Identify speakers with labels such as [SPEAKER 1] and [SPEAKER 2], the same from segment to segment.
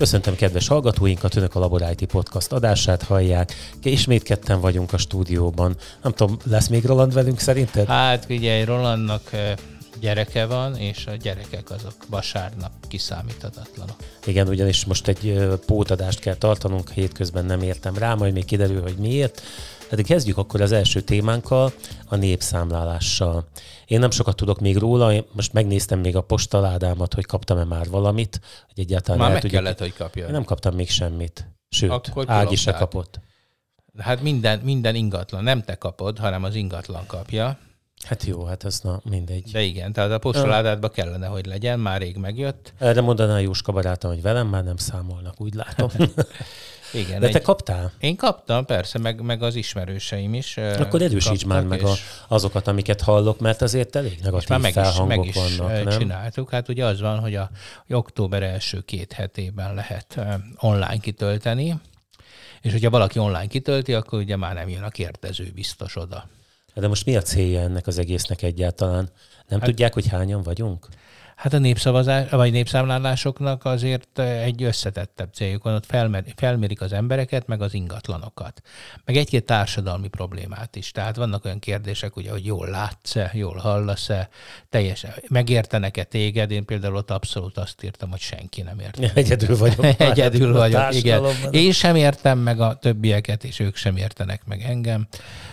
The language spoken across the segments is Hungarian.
[SPEAKER 1] Köszöntöm kedves hallgatóinkat, Önök a Labor IT Podcast adását hallják. Ismét ketten vagyunk a stúdióban. Nem tudom, lesz még Roland velünk szerinted?
[SPEAKER 2] Hát figyelj, Rolandnak gyereke van, és a gyerekek azok vasárnap kiszámíthatatlanok.
[SPEAKER 1] Igen, ugyanis most egy pótadást kell tartanunk, hétközben nem értem rá, majd még kiderül, hogy miért. Hát kezdjük akkor az első témánkkal, a népszámlálással. Én nem sokat tudok még róla, én most megnéztem még a postaládámat, hogy kaptam-e már valamit, hogy egyáltalán
[SPEAKER 2] Már meg tudjuk. kellett, hogy kapja.
[SPEAKER 1] Én nem kaptam még semmit. Sőt, akkor Ági se kapott.
[SPEAKER 2] Hát minden, minden ingatlan, nem te kapod, hanem az ingatlan kapja.
[SPEAKER 1] Hát jó, hát ez na mindegy.
[SPEAKER 2] De igen, tehát a postaládádba kellene, hogy legyen, már rég megjött.
[SPEAKER 1] Erre mondaná Jóska barátom, hogy velem már nem számolnak, úgy látom.
[SPEAKER 2] Igen.
[SPEAKER 1] De te egy... kaptál?
[SPEAKER 2] Én kaptam, persze, meg, meg az ismerőseim is.
[SPEAKER 1] Akkor erősíts már meg a, azokat, amiket hallok, mert azért elég negatív már meg is, meg is vannak, nem?
[SPEAKER 2] csináltuk. Hát ugye az van, hogy a hogy október első két hetében lehet online kitölteni, és hogyha valaki online kitölti, akkor ugye már nem jön a kérdező biztos oda.
[SPEAKER 1] De most mi a célja ennek az egésznek egyáltalán? Nem hát, tudják, hogy hányan vagyunk?
[SPEAKER 2] Hát a népszavazás, vagy népszámlálásoknak azért egy összetettebb céljuk van, ott felmer, felmérik az embereket, meg az ingatlanokat. Meg egy-két társadalmi problémát is. Tehát vannak olyan kérdések, ugye, hogy jól látsz-e, jól hallasz-e, teljesen megértenek-e téged. Én például ott abszolút azt írtam, hogy senki nem ért.
[SPEAKER 1] Egyedül vagyok.
[SPEAKER 2] Egyedül vagyok, igen. Én sem értem meg a többieket, és ők sem értenek meg engem.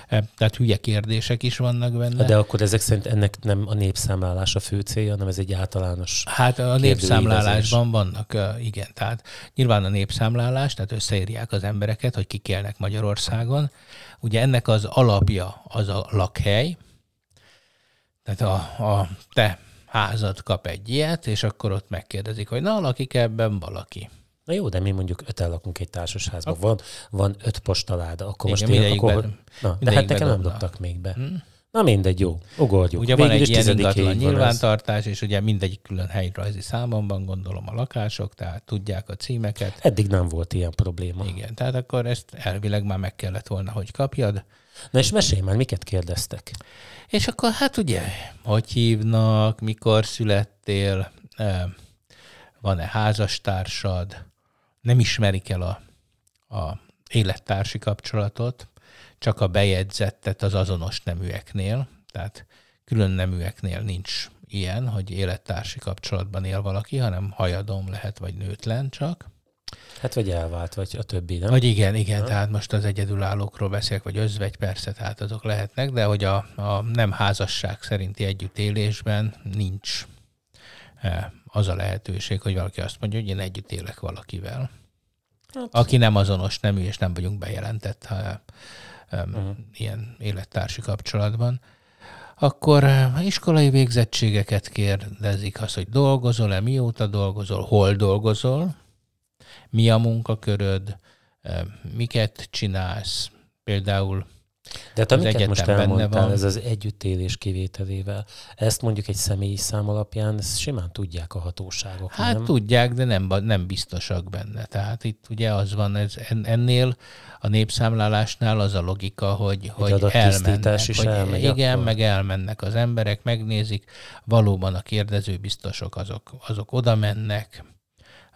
[SPEAKER 2] Tehát hülye kérdések is vannak benne.
[SPEAKER 1] De akkor ezek szerint ennek nem a népszámlálás a fő célja, hanem ez egy általános
[SPEAKER 2] Hát a népszámlálásban vannak, igen. Tehát nyilván a népszámlálás, tehát összeírják az embereket, hogy kik élnek Magyarországon. Ugye ennek az alapja az a lakhely, tehát a, a te házad kap egy ilyet, és akkor ott megkérdezik, hogy na, lakik ebben valaki.
[SPEAKER 1] Na jó, de mi mondjuk öten lakunk egy társasházban. Van, van öt postaláda, akkor Igen, most én, akkor... Na, de hát nekem nem dobtak még be. Hmm? Na mindegy, jó, ugorjuk.
[SPEAKER 2] Ugye Végül van egy ilyen ingatlan nyilvántartás, és ugye mindegyik külön helyrajzi számon van, gondolom a lakások, tehát tudják a címeket.
[SPEAKER 1] Eddig nem volt ilyen probléma.
[SPEAKER 2] Igen, tehát akkor ezt elvileg már meg kellett volna, hogy kapjad.
[SPEAKER 1] Na és mesélj már, miket kérdeztek?
[SPEAKER 2] És akkor hát ugye, hogy hívnak, mikor születtél, eh, van-e házastársad, nem ismerik el a, a élettársi kapcsolatot, csak a bejegyzettet az azonos neműeknél, tehát külön neműeknél nincs ilyen, hogy élettársi kapcsolatban él valaki, hanem hajadom lehet, vagy nőtlen csak.
[SPEAKER 1] Hát vagy elvált, vagy a többi, nem?
[SPEAKER 2] Vagy igen, igen, ha? tehát most az egyedülállókról beszélek, vagy özvegy, persze, tehát azok lehetnek, de hogy a, a nem házasság szerinti együttélésben nincs eh, az a lehetőség, hogy valaki azt mondja, hogy én együtt élek valakivel. Hát. Aki nem azonos nemű, és nem vagyunk bejelentett uh-huh. ilyen élettársi kapcsolatban. Akkor iskolai végzettségeket kérdezik, az, hogy dolgozol-e, mióta dolgozol, hol dolgozol, mi a munkaköröd, miket csinálsz, például
[SPEAKER 1] de hát amiket most elmondtál, ez az együttélés kivételével, ezt mondjuk egy személyi szám alapján ezt simán tudják a hatóságok,
[SPEAKER 2] Hát
[SPEAKER 1] nem?
[SPEAKER 2] tudják, de nem, nem biztosak benne. Tehát itt ugye az van, ez, ennél a népszámlálásnál az a logika, hogy, egy hogy elmennek.
[SPEAKER 1] Is
[SPEAKER 2] hogy
[SPEAKER 1] elmegy
[SPEAKER 2] igen,
[SPEAKER 1] akkor.
[SPEAKER 2] meg elmennek az emberek, megnézik, valóban a kérdező biztosok azok, azok oda mennek,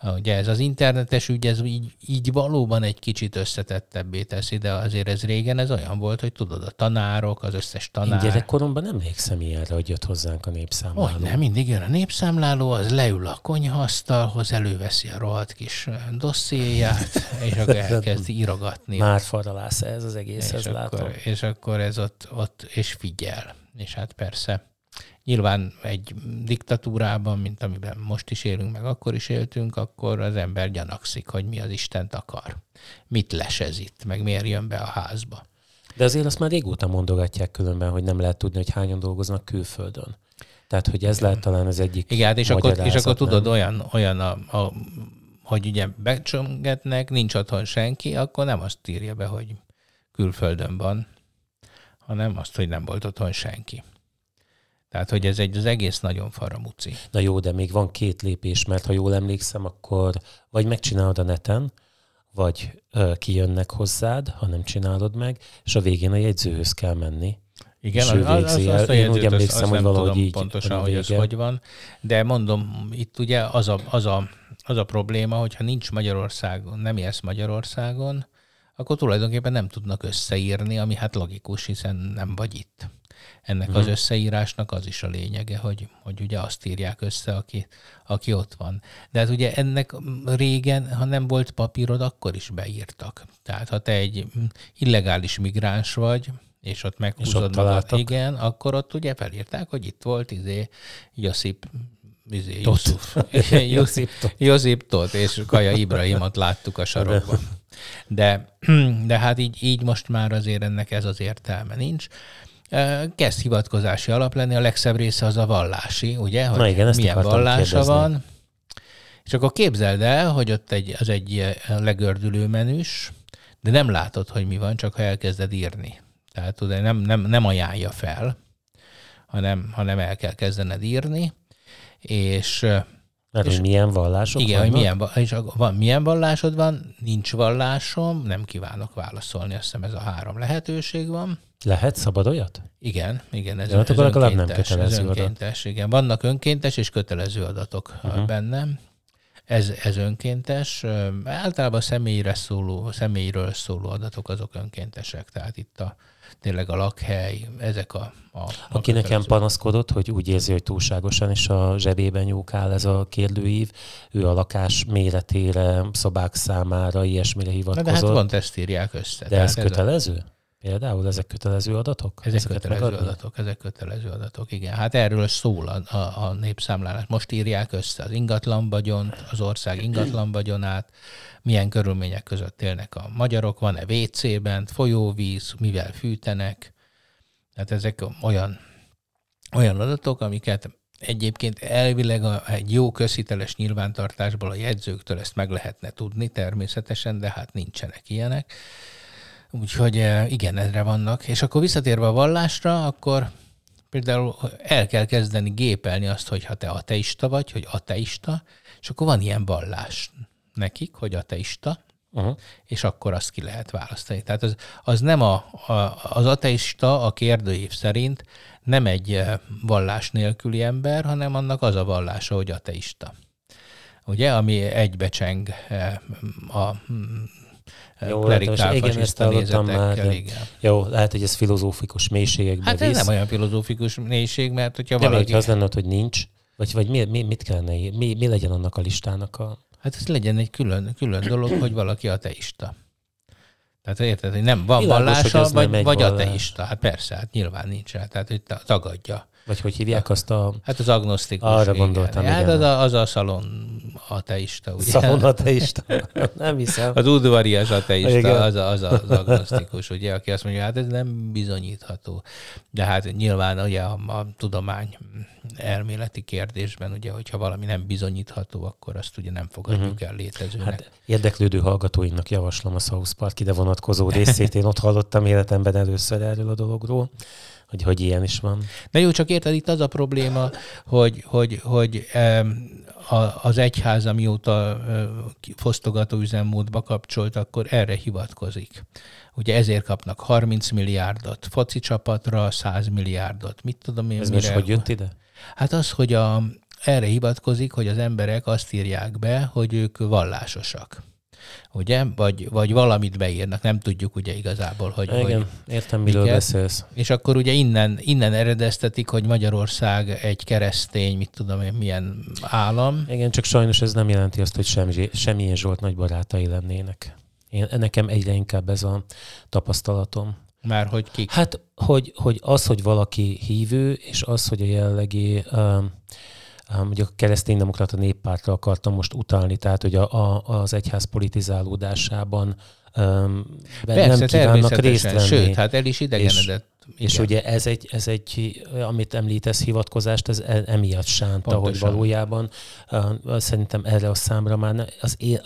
[SPEAKER 2] Ugye ez az internetes ügy, ez így, így valóban egy kicsit összetettebbé teszi, de azért ez régen ez olyan volt, hogy tudod, a tanárok, az összes tanár...
[SPEAKER 1] Én gyerekkoromban nem emlékszem ilyenre, hogy jött hozzánk a népszámláló.
[SPEAKER 2] Hogy nem, mindig jön a népszámláló, az leül a konyhasztalhoz, előveszi a rohadt kis dossziéját, és akkor elkezd írogatni.
[SPEAKER 1] Már faralász ez az egész,
[SPEAKER 2] és
[SPEAKER 1] akkor, látom.
[SPEAKER 2] És akkor ez ott, ott, és figyel. És hát persze Nyilván egy diktatúrában, mint amiben most is élünk, meg akkor is éltünk, akkor az ember gyanakszik, hogy mi az Istent akar. Mit lesez itt, meg miért jön be a házba.
[SPEAKER 1] De azért azt már régóta mondogatják különben, hogy nem lehet tudni, hogy hányan dolgoznak külföldön. Tehát, hogy ez lehet talán az egyik
[SPEAKER 2] Igen, hát és akkor, és akkor tudod, olyan, olyan a, a, hogy ugye becsöngetnek, nincs otthon senki, akkor nem azt írja be, hogy külföldön van, hanem azt, hogy nem volt otthon senki. Tehát, hogy ez egy az egész nagyon faramúci.
[SPEAKER 1] Na jó, de még van két lépés, mert ha jól emlékszem, akkor vagy megcsinálod a neten, vagy ö, kijönnek hozzád, ha nem csinálod meg, és a végén a jegyzőhöz kell menni.
[SPEAKER 2] Igen, az, az, az, az, Én úgy emlékszem, azt hogy valahogy így pontosan, hogy ez hogy van, de mondom, itt ugye az a, az a az a probléma, hogyha nincs Magyarországon, nem élsz Magyarországon, akkor tulajdonképpen nem tudnak összeírni, ami hát logikus, hiszen nem vagy itt. Ennek uh-huh. az összeírásnak az is a lényege, hogy, hogy ugye azt írják össze, aki, aki ott van. De hát ugye ennek régen, ha nem volt papírod, akkor is beírtak. Tehát ha te egy illegális migráns vagy, és ott meghúzod magad, igen, akkor ott ugye felírták, hogy itt volt izé Josip izé, Yusuf, Josip, Josip Tot, és Kaja Ibrahimot láttuk a sarokban. De, de hát így, így most már azért ennek ez az értelme nincs kezd hivatkozási alap lenni, a legszebb része az a vallási, ugye, hogy Na igen, ezt milyen vallása kérdezni. van. És akkor képzeld el, hogy ott egy, az egy legördülő menüs, de nem látod, hogy mi van, csak ha elkezded írni. Tehát tudod, nem, nem, nem ajánlja fel, hanem, hanem el kell kezdened írni, és
[SPEAKER 1] mert és hogy milyen vallások
[SPEAKER 2] Igen, vannak? hogy milyen, és van, milyen vallásod van, nincs vallásom, nem kívánok válaszolni, azt hiszem ez a három lehetőség van.
[SPEAKER 1] Lehet szabad olyat?
[SPEAKER 2] Igen, igen. Ez, ez legalább nem kötelező ez önkéntes, adat. igen. Vannak önkéntes és kötelező adatok uh-huh. benne. Ez, ez önkéntes. Általában személyre szóló, személyről szóló adatok azok önkéntesek. Tehát itt a, tényleg a lakhely, ezek a... a
[SPEAKER 1] Aki nekem panaszkodott, hogy úgy érzi, hogy túlságosan is a zsebében nyúkál ez a kérdőív, ő a lakás méretére, szobák számára, ilyesmire hivatkozott.
[SPEAKER 2] Na de hát pont ezt írják össze.
[SPEAKER 1] De ez kötelező? A... Például ezek kötelező adatok?
[SPEAKER 2] Ezek Ezeket kötelező megadni? adatok, ezek kötelező adatok, igen. Hát erről szól a, a, a népszámlálás. Most írják össze az ingatlan vagyont, az ország ingatlan vagyonát, milyen körülmények között élnek a magyarok, van-e WC-ben, folyóvíz, mivel fűtenek. Tehát ezek olyan, olyan adatok, amiket egyébként elvileg a, egy jó közhiteles nyilvántartásból a jegyzőktől ezt meg lehetne tudni természetesen, de hát nincsenek ilyenek. Úgyhogy eh, igen, ezre vannak. És akkor visszatérve a vallásra, akkor például el kell kezdeni gépelni azt, hogy ha te ateista vagy, hogy ateista, és akkor van ilyen vallás nekik, hogy ateista, uh-huh. és akkor azt ki lehet választani. Tehát az, az nem a, a, az ateista a kérdőív szerint nem egy eh, vallás nélküli ember, hanem annak az a vallása, hogy ateista. Ugye, ami egybecseng eh, a
[SPEAKER 1] jó, klerikál igen, ezt már. De... Igen. Jó, lehet, hogy ez filozófikus mélységekben
[SPEAKER 2] Hát ez visz. nem olyan filozófikus mélység, mert hogyha De valaki...
[SPEAKER 1] az lenne, hogy nincs, vagy, vagy mi, mi, mit kellene mi, mi legyen annak a listának a...
[SPEAKER 2] Hát ez legyen egy külön, külön dolog, hogy valaki ateista. Tehát érted, hogy nem van Világos, vallása, vagy, vagy ateista. Hát persze, hát nyilván nincs rá, tehát hogy tagadja.
[SPEAKER 1] Vagy hogy hívják azt a...
[SPEAKER 2] Hát az agnosztikus.
[SPEAKER 1] Arra igen. gondoltam,
[SPEAKER 2] Hát az a, az a szalon ateista, ugye?
[SPEAKER 1] Szalon ateista. Nem hiszem.
[SPEAKER 2] Az udvarias ateista, igen. az, a, az, az agnosztikus, ugye, aki azt mondja, hát ez nem bizonyítható. De hát nyilván ugye a, a tudomány elméleti kérdésben, ugye, hogyha valami nem bizonyítható, akkor azt ugye nem fogadjuk uh-huh. el létezőnek. Hát
[SPEAKER 1] érdeklődő hallgatóinknak javaslom a South Park ide vonatkozó részét. Én ott hallottam életemben először erről a dologról hogy, hogy ilyen is van.
[SPEAKER 2] Na jó, csak érted, itt az a probléma, hogy, hogy, hogy az egyház, amióta fosztogató üzemmódba kapcsolt, akkor erre hivatkozik. Ugye ezért kapnak 30 milliárdot foci csapatra, 100 milliárdot. Mit tudom én?
[SPEAKER 1] Ez mire? most hogy jött ide?
[SPEAKER 2] Hát az, hogy a, erre hivatkozik, hogy az emberek azt írják be, hogy ők vallásosak ugye? Vagy, vagy valamit beírnak, nem tudjuk ugye igazából, hogy...
[SPEAKER 1] Igen, hogy, értem, miről igen. beszélsz.
[SPEAKER 2] És akkor ugye innen, innen eredeztetik, hogy Magyarország egy keresztény, mit tudom én, milyen állam.
[SPEAKER 1] Igen, csak sajnos ez nem jelenti azt, hogy semmi, semmilyen Zsolt nagy barátai lennének. Én, nekem egyre inkább ez a tapasztalatom.
[SPEAKER 2] Már hogy ki?
[SPEAKER 1] Hát, hogy, hogy az, hogy valaki hívő, és az, hogy a jellegi uh, mondjuk a kereszténydemokrata néppártra akartam most utalni, tehát hogy a, a, az egyház politizálódásában um, Persze, nem kívánnak részt venni.
[SPEAKER 2] Sőt, hát el is idegenedett.
[SPEAKER 1] És, és ugye ez egy, ez egy, amit említesz hivatkozást, ez e, emiatt sánta, Pontosan. hogy valójában uh, szerintem erre a számra már az én,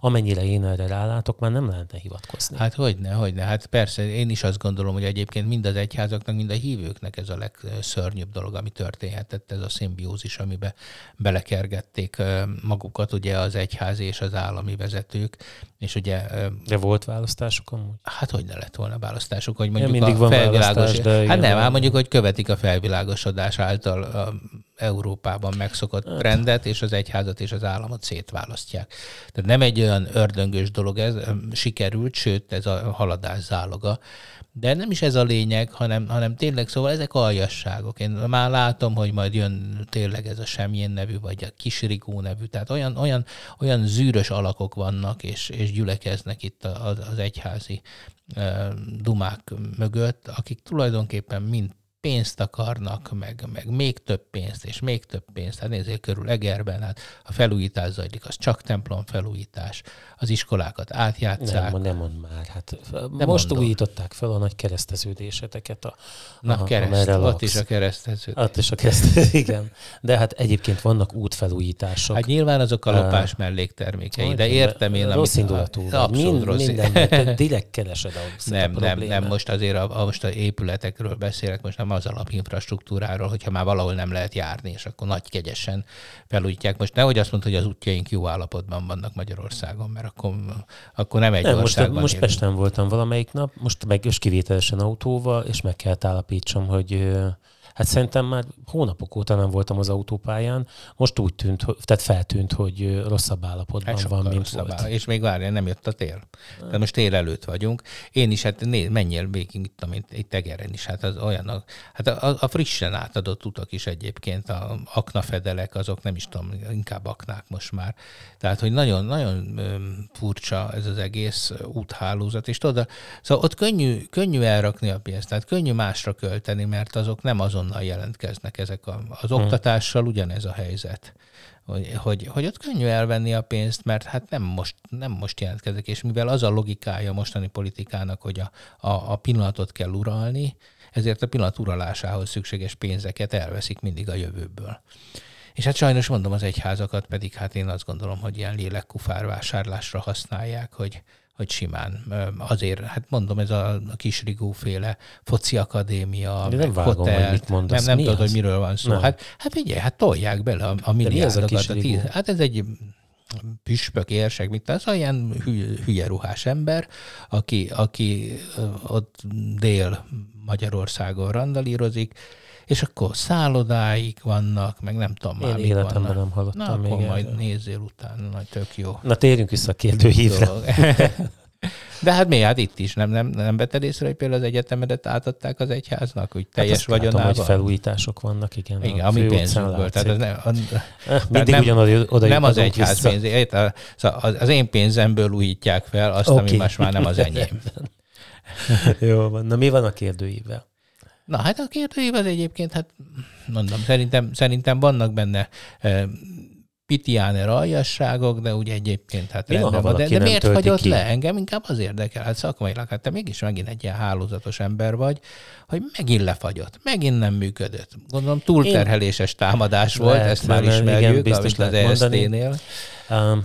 [SPEAKER 1] amennyire én erre rálátok, már nem lehetne hivatkozni.
[SPEAKER 2] Hát hogyne, hogyne. Hát persze, én is azt gondolom, hogy egyébként mind az egyházaknak, mind a hívőknek ez a legszörnyűbb dolog, ami történhetett, ez a szimbiózis, amiben belekergették magukat ugye az egyház és az állami vezetők, és ugye...
[SPEAKER 1] De volt választásuk amúgy?
[SPEAKER 2] Hát hogy ne lett volna választásuk, hogy mondjuk ja, mindig a van felvilágos... De hát nem, hát mondjuk, hogy követik a felvilágosodás által Európában megszokott hát. rendet, és az egyházat és az államot szétválasztják. Tehát nem egy olyan ördöngös dolog ez, sikerült, sőt, ez a haladás záloga. De nem is ez a lényeg, hanem, hanem tényleg, szóval ezek aljasságok. Én már látom, hogy majd jön tényleg ez a Semjén nevű, vagy a Kisrigó nevű, tehát olyan, olyan, olyan zűrös alakok vannak, és, és gyülekeznek itt az, az egyházi dumák mögött, akik tulajdonképpen mind pénzt akarnak, meg, meg még több pénzt, és még több pénzt. Hát nézzél körül Egerben, hát a felújítás zajlik, az csak templom felújítás, az iskolákat átjátszák.
[SPEAKER 1] Nem, nem mond már, hát nem most mondom. újították fel a nagy kereszteződéseteket. A,
[SPEAKER 2] Na, a, kereszt, ott laksz. is a kereszteződés.
[SPEAKER 1] Ott is a kereszteződés, igen. De hát egyébként vannak útfelújítások.
[SPEAKER 2] Hát nyilván azok a lopás uh, melléktermékei, de értem én,
[SPEAKER 1] Rossz indulatú. Mind, rossz. Minden, direkt keresed a
[SPEAKER 2] Nem, nem, nem, most azért a, a, most a épületekről beszélek, most nem az alapinfrastruktúráról, hogyha már valahol nem lehet járni, és akkor nagy kegyesen felújítják. Most nehogy azt mondta, hogy az útjaink jó állapotban vannak Magyarországon, mert akkor, akkor nem egy nem,
[SPEAKER 1] országban Most, most Pesten voltam valamelyik nap, most meg is kivételesen autóval, és meg kell állapítsam, hogy Hát szerintem már hónapok óta nem voltam az autópályán, most úgy tűnt, tehát feltűnt, hogy rosszabb állapotban hát van, mint volt. Áll.
[SPEAKER 2] És még várja, nem jött a tél. Tehát most tél előtt vagyunk. Én is, hát né, menjél végig itt, mint egy tegeren is, hát az olyan, hát a, a frissen átadott utak is egyébként, a aknafedelek, azok nem is tudom, inkább aknák most már. Tehát, hogy nagyon-nagyon furcsa ez az egész úthálózat, és tudod, szóval ott könnyű, könnyű elrakni a pénzt, tehát könnyű másra költeni, mert azok nem azon azonnal jelentkeznek ezek a, az hmm. oktatással, ugyanez a helyzet. Hogy, hogy, hogy ott könnyű elvenni a pénzt, mert hát nem most, nem most jelentkezek, és mivel az a logikája a mostani politikának, hogy a, a, a pillanatot kell uralni, ezért a pillanat uralásához szükséges pénzeket elveszik mindig a jövőből. És hát sajnos mondom, az egyházakat pedig hát én azt gondolom, hogy ilyen lélekkufár vásárlásra használják, hogy, hogy simán. Azért, hát mondom, ez a kis féle foci akadémia,
[SPEAKER 1] De nem vágom, hotel, hogy mit mondasz.
[SPEAKER 2] Nem, nem tudod, az? hogy miről van szó. Nem. Hát, hát figyelj, hát tolják bele a, a milliárdokat. A, a tíz, hát ez egy püspök, érsek, mit az olyan hülye ruhás ember, aki, aki ott dél Magyarországon randalírozik, és akkor szállodáik vannak, meg nem tudom
[SPEAKER 1] Én
[SPEAKER 2] már
[SPEAKER 1] életemben
[SPEAKER 2] vannak.
[SPEAKER 1] nem hallottam
[SPEAKER 2] Na,
[SPEAKER 1] még
[SPEAKER 2] akkor majd erről. nézzél utána, nagy tök jó.
[SPEAKER 1] Na térjünk vissza a kérdőhívre.
[SPEAKER 2] De hát mi, hát itt is nem, nem, nem vetted észre, hogy például az egyetemedet átadták az egyháznak, hogy hát teljes hát vagyonában? Látom,
[SPEAKER 1] hogy felújítások vannak, igen.
[SPEAKER 2] Igen, ami pénzünkből. Tehát az nem, a,
[SPEAKER 1] eh, Mindig nem, ugyanaz oda
[SPEAKER 2] Nem az egyház pénz, szóval az én pénzemből újítják fel azt, okay. ami most már nem az enyém.
[SPEAKER 1] Jó van. Na mi van a kérdőívvel?
[SPEAKER 2] Na hát a kérdőív az egyébként, hát mondom, szerintem, szerintem vannak benne e, pitiáner aljasságok, de úgy egyébként hát Mi rendben van. De, de miért hagyott ki? le? Engem inkább az érdekel. Hát szakmailag, hát te mégis megint egy ilyen hálózatos ember vagy, hogy megint lefagyott, megint nem működött. Gondolom túlterheléses támadás Én volt, lehet, ezt már ismerjük, igen, biztos az EST-nél.
[SPEAKER 1] Um,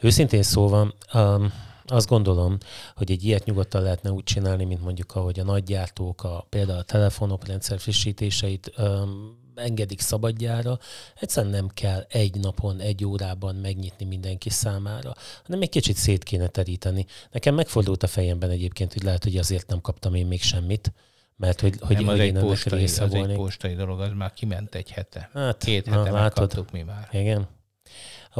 [SPEAKER 1] őszintén szóval, um, azt gondolom, hogy egy ilyet nyugodtan lehetne úgy csinálni, mint mondjuk ahogy a nagygyártók a, például a telefonok rendszer frissítéseit öm, engedik szabadjára, egyszerűen nem kell egy napon, egy órában megnyitni mindenki számára, hanem egy kicsit szét kéne teríteni. Nekem megfordult a fejemben egyébként, hogy lehet, hogy azért nem kaptam én még semmit, mert hogy, hogy,
[SPEAKER 2] nem,
[SPEAKER 1] az
[SPEAKER 2] hogy egy postai, része az volnék. egy postai dolog, az már kiment egy hete. Hát, Két hete na, megkaptuk mi már.
[SPEAKER 1] Igen.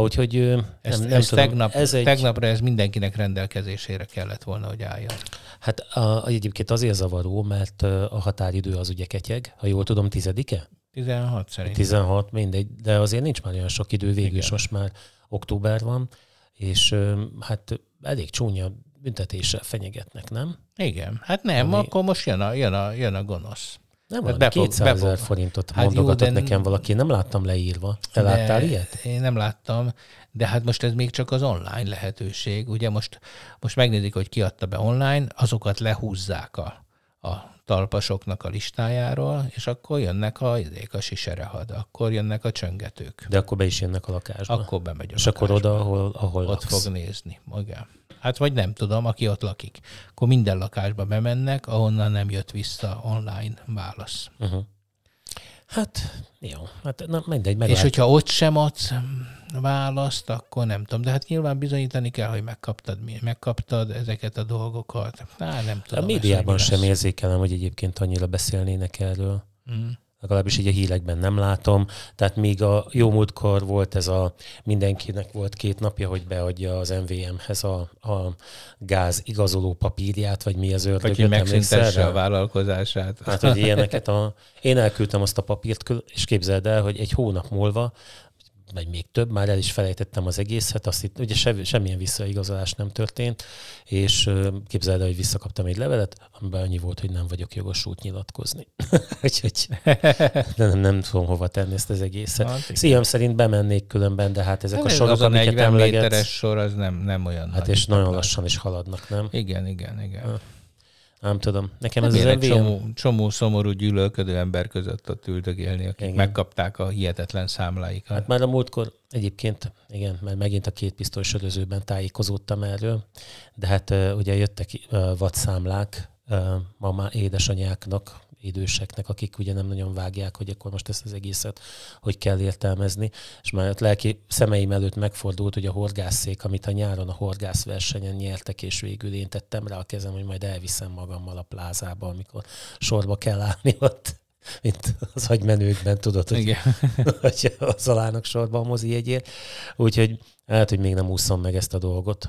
[SPEAKER 1] Úgyhogy nem,
[SPEAKER 2] ezt, nem ezt tudom. Tegnap, ez egy... Tegnapra ez mindenkinek rendelkezésére kellett volna, hogy álljon.
[SPEAKER 1] Hát a, egyébként azért zavaró, mert a határidő az ugye ketyeg, ha jól tudom, tizedike?
[SPEAKER 2] 16 szerintem.
[SPEAKER 1] 16, mindegy, de azért nincs már olyan sok idő, végül is most már október van, és hát elég csúnya büntetéssel fenyegetnek, nem?
[SPEAKER 2] Igen, hát nem, Ami... akkor most jön a, jön a, jön a gonosz.
[SPEAKER 1] Nem hát van, 200 ezer forintot hát mondogatott jó, de... nekem valaki, nem láttam leírva. Te de láttál ilyet?
[SPEAKER 2] Én nem láttam, de hát most ez még csak az online lehetőség. Ugye most, most megnézik, hogy ki adta be online, azokat lehúzzák a, a talpasoknak a listájáról, és akkor jönnek a, a siserehad, akkor jönnek a csöngetők.
[SPEAKER 1] De akkor be is jönnek a lakásba.
[SPEAKER 2] Akkor bemegy a
[SPEAKER 1] És lakásba. akkor oda, ahol, ahol
[SPEAKER 2] Ott laksz. fog nézni. Igen. Hát vagy nem tudom, aki ott lakik. Akkor minden lakásba bemennek, ahonnan nem jött vissza online válasz. Uh-huh.
[SPEAKER 1] Hát, jó. Hát na, mindegy,
[SPEAKER 2] meglát. És hogyha ott sem adsz választ, akkor nem tudom. De hát nyilván bizonyítani kell, hogy megkaptad, megkaptad ezeket a dolgokat. Á, nem tudom.
[SPEAKER 1] A médiában sem érzékelem, hogy egyébként annyira beszélnének erről. Mm. legalábbis így a hírekben nem látom. Tehát még a jó múltkor volt ez a, mindenkinek volt két napja, hogy beadja az MVM-hez a, a gáz igazoló papírját, vagy mi az ördögöt.
[SPEAKER 2] Hogy megszüntesse a vállalkozását.
[SPEAKER 1] Hát, hogy ilyeneket a... Én elküldtem azt a papírt, és képzeld el, hogy egy hónap múlva vagy még több, már el is felejtettem az egészet, azt itt, ugye se, semmilyen visszaigazolás nem történt, és képzeld el, hogy visszakaptam egy levelet, amiben annyi volt, hogy nem vagyok jogosult nyilatkozni. Úgyhogy nem, nem tudom hova tenni ezt az egészet. Hát, Szívem szerint bemennék különben, de hát ezek hát a sorok, az
[SPEAKER 2] a 40 méteres sor, az nem, nem olyan
[SPEAKER 1] Hát és nagyon lassan is haladnak, nem?
[SPEAKER 2] Igen, igen, igen. Ha.
[SPEAKER 1] Nem tudom. Nekem
[SPEAKER 2] ez az MVM... csomó, csomó szomorú gyűlölködő ember között ott üldögélni, akik igen. megkapták a hihetetlen számláikat.
[SPEAKER 1] Hát már a múltkor egyébként, igen, mert megint a két pisztoly sörözőben tájékozódtam erről, de hát ugye jöttek vadszámlák uh, mama édesanyáknak, időseknek, akik ugye nem nagyon vágják, hogy akkor most ezt az egészet hogy kell értelmezni. És már ott lelki szemeim előtt megfordult, hogy a horgászszék, amit a nyáron a horgászversenyen nyertek, és végül én tettem rá a kezem, hogy majd elviszem magammal a plázába, amikor sorba kell állni ott mint az agymenőkben, tudod, hogy, Igen. hogy az alának sorba a mozi jegyért. Úgyhogy hát, hogy még nem úszom meg ezt a dolgot.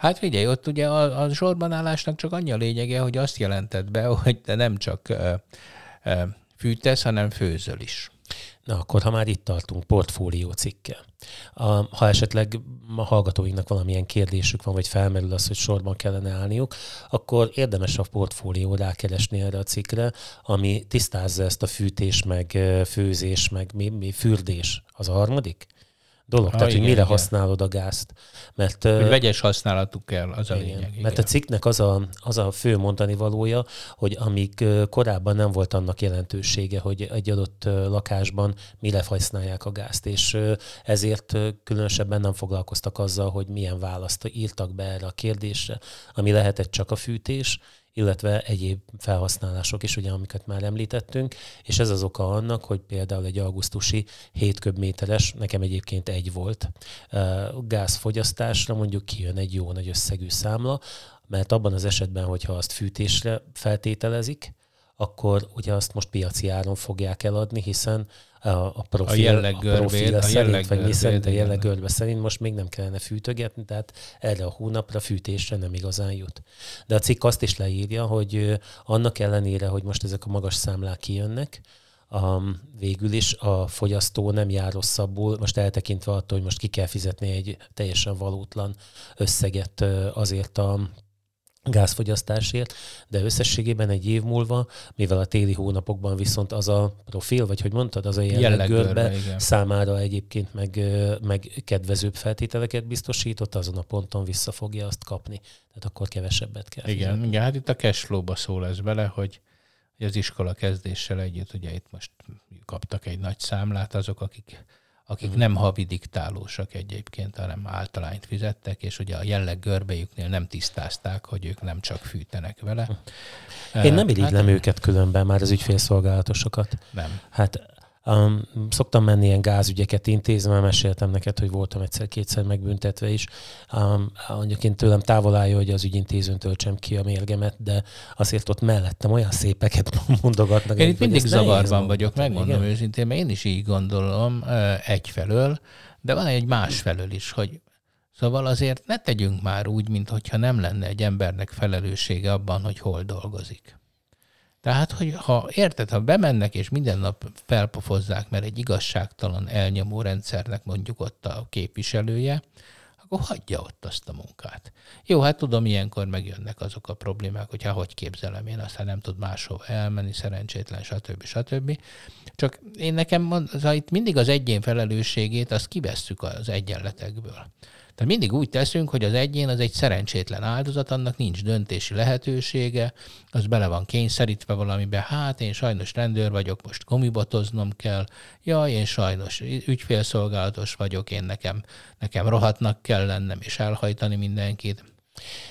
[SPEAKER 2] Hát figyelj, ott ugye a, a sorbanállásnak csak annyi a lényege, hogy azt jelentett be, hogy te nem csak ö, ö, fűtesz, hanem főzöl is.
[SPEAKER 1] Na akkor, ha már itt tartunk, portfólió cikke. A, ha esetleg a hallgatóinknak valamilyen kérdésük van, vagy felmerül az, hogy sorban kellene állniuk, akkor érdemes a portfólió rákeresni erre a cikkre, ami tisztázza ezt a fűtés, meg főzés, meg mi, mi fürdés. Az a harmadik? Dolog. Ha, Tehát, igen, hogy mire igen. használod a gázt.
[SPEAKER 2] Mert, hogy vegyes használatuk kell, az a igen, lényeg. Igen.
[SPEAKER 1] Mert a cikknek az a, az a fő mondani valója, hogy amíg korábban nem volt annak jelentősége, hogy egy adott lakásban mire használják a gázt, és ezért különösebben nem foglalkoztak azzal, hogy milyen választ írtak be erre a kérdésre, ami lehetett csak a fűtés, illetve egyéb felhasználások is, ugye, amiket már említettünk, és ez az oka annak, hogy például egy augusztusi 7 köbméteres, nekem egyébként egy volt, gázfogyasztásra mondjuk kijön egy jó nagy összegű számla, mert abban az esetben, hogyha azt fűtésre feltételezik, akkor ugye azt most piaci áron fogják eladni, hiszen a, a profil, a jelleggörbét, a a szerint, vagy mi szerint a jelleggörbe szerint most még nem kellene fűtögetni, tehát erre a hónapra fűtésre nem igazán jut. De a cikk azt is leírja, hogy annak ellenére, hogy most ezek a magas számlák kijönnek, um, végül is a fogyasztó nem jár rosszabbul, most eltekintve attól, hogy most ki kell fizetni egy teljesen valótlan összeget azért a gázfogyasztásért, de összességében egy év múlva, mivel a téli hónapokban viszont az a profil, vagy hogy mondtad, az a jelleggörbe számára egyébként meg, meg kedvezőbb feltételeket biztosított, azon a ponton vissza fogja azt kapni. Tehát akkor kevesebbet kell.
[SPEAKER 2] Igen, fizetni. igen hát itt a cashflow-ba szó lesz bele, hogy az iskola kezdéssel együtt, ugye itt most kaptak egy nagy számlát azok, akik akik nem havi diktálósak egyébként, hanem általányt fizettek, és ugye a jelleg görbejüknél nem tisztázták, hogy ők nem csak fűtenek vele.
[SPEAKER 1] Én nem irigylem hát, őket különben már az ügyfélszolgálatosokat.
[SPEAKER 2] Nem.
[SPEAKER 1] Hát Um, szoktam menni ilyen gázügyeket intézni, mert meséltem neked, hogy voltam egyszer-kétszer megbüntetve is. Um, mondjuk tőlem távol állja, hogy az ügyintézőn töltsem ki a mérgemet, de azért ott mellettem olyan szépeket mondogatnak.
[SPEAKER 2] Én itt mindig zavarban vagyok, megmondom igen? őszintén, mert én is így gondolom egyfelől, de van egy másfelől is, hogy Szóval azért ne tegyünk már úgy, mintha nem lenne egy embernek felelőssége abban, hogy hol dolgozik. Tehát, hogy ha érted, ha bemennek és minden nap felpofozzák, mert egy igazságtalan elnyomó rendszernek mondjuk ott a képviselője, akkor hagyja ott azt a munkát. Jó, hát tudom, ilyenkor megjönnek azok a problémák, hogy ha hogy képzelem én, aztán nem tud máshova elmenni, szerencsétlen, stb. stb. Csak én nekem, az, itt mindig az egyén felelősségét, azt kivesszük az egyenletekből. Tehát mindig úgy teszünk, hogy az egyén az egy szerencsétlen áldozat, annak nincs döntési lehetősége, az bele van kényszerítve valamibe, hát én sajnos rendőr vagyok, most gomibotoznom kell, jaj, én sajnos ügyfélszolgálatos vagyok, én nekem, nekem rohatnak kell lennem és elhajtani mindenkit.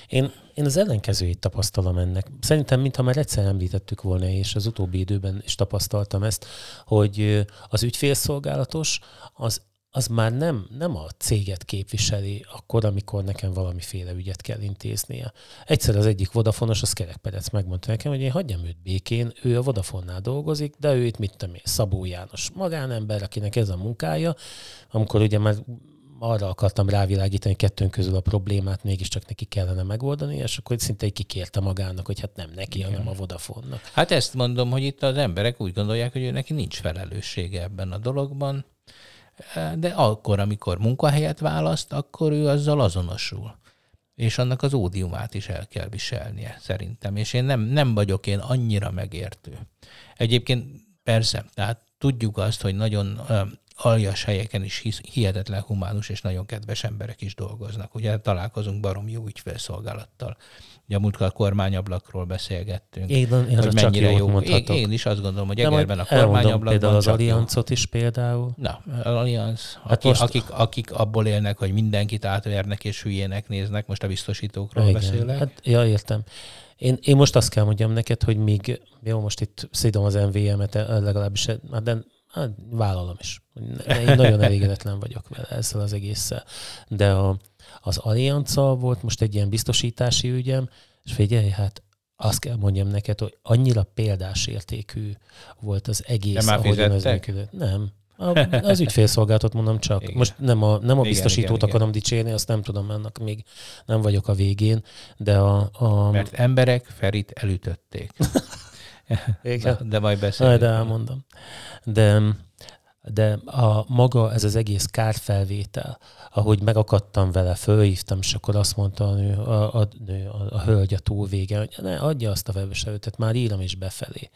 [SPEAKER 1] Én, én az ellenkezőjét tapasztalom ennek. Szerintem, mintha már egyszer említettük volna, és az utóbbi időben is tapasztaltam ezt, hogy az ügyfélszolgálatos az az már nem, nem a céget képviseli akkor, amikor nekem valamiféle ügyet kell intéznie. Egyszer az egyik Vodafonos, az Kerekperec megmondta nekem, hogy én hagyjam őt békén, ő a Vodafonnál dolgozik, de ő itt mit tudom én, Szabó János magánember, akinek ez a munkája, amikor ugye már arra akartam rávilágítani kettőnk közül a problémát, mégiscsak neki kellene megoldani, és akkor szinte kikérte magának, hogy hát nem neki, Igen. hanem a Vodafonnak.
[SPEAKER 2] Hát ezt mondom, hogy itt az emberek úgy gondolják, hogy ő neki nincs felelőssége ebben a dologban, de akkor, amikor munkahelyet választ, akkor ő azzal azonosul. És annak az ódiumát is el kell viselnie, szerintem. És én nem, nem vagyok én annyira megértő. Egyébként persze, tehát tudjuk azt, hogy nagyon aljas helyeken is hihetetlen humánus és nagyon kedves emberek is dolgoznak. Ugye találkozunk barom jó ügyfélszolgálattal. Ugye a múltkor a kormányablakról beszélgettünk.
[SPEAKER 1] Én, én hogy mennyire jó.
[SPEAKER 2] Én, én, is azt gondolom, hogy Egerben a kormányablakban
[SPEAKER 1] például az Alliancot is például.
[SPEAKER 2] Na, Allianz, hát aki, most... akik, akik abból élnek, hogy mindenkit átvernek és hülyének néznek, most a biztosítókról Igen. beszélek. Hát,
[SPEAKER 1] ja, értem. Én, én most azt kell mondjam neked, hogy még, jó, most itt szidom az MVM-et, legalábbis, hát de hát vállalom is. Én nagyon elégedetlen vagyok vele ezzel az egésszel. De a, az Allianzzal volt most egy ilyen biztosítási ügyem, és figyelj, hát azt kell mondjam neked, hogy annyira példás értékű volt az egész.
[SPEAKER 2] Nem már fizettek?
[SPEAKER 1] Nem. A, az ügyfélszolgáltat mondom csak. Igen. Most nem a, nem a biztosítót igen, akarom igen. dicsérni, azt nem tudom, ennek még nem vagyok a végén, de a... a...
[SPEAKER 2] Mert emberek Ferit elütötték.
[SPEAKER 1] igen.
[SPEAKER 2] De, de majd beszélünk.
[SPEAKER 1] De elmondom. De de a maga, ez az egész kárfelvétel, ahogy megakadtam vele, fölhívtam, és akkor azt mondta a nő, a, a, a, a hölgy a túlvége, hogy ne, adja azt a webes már írom is befelé.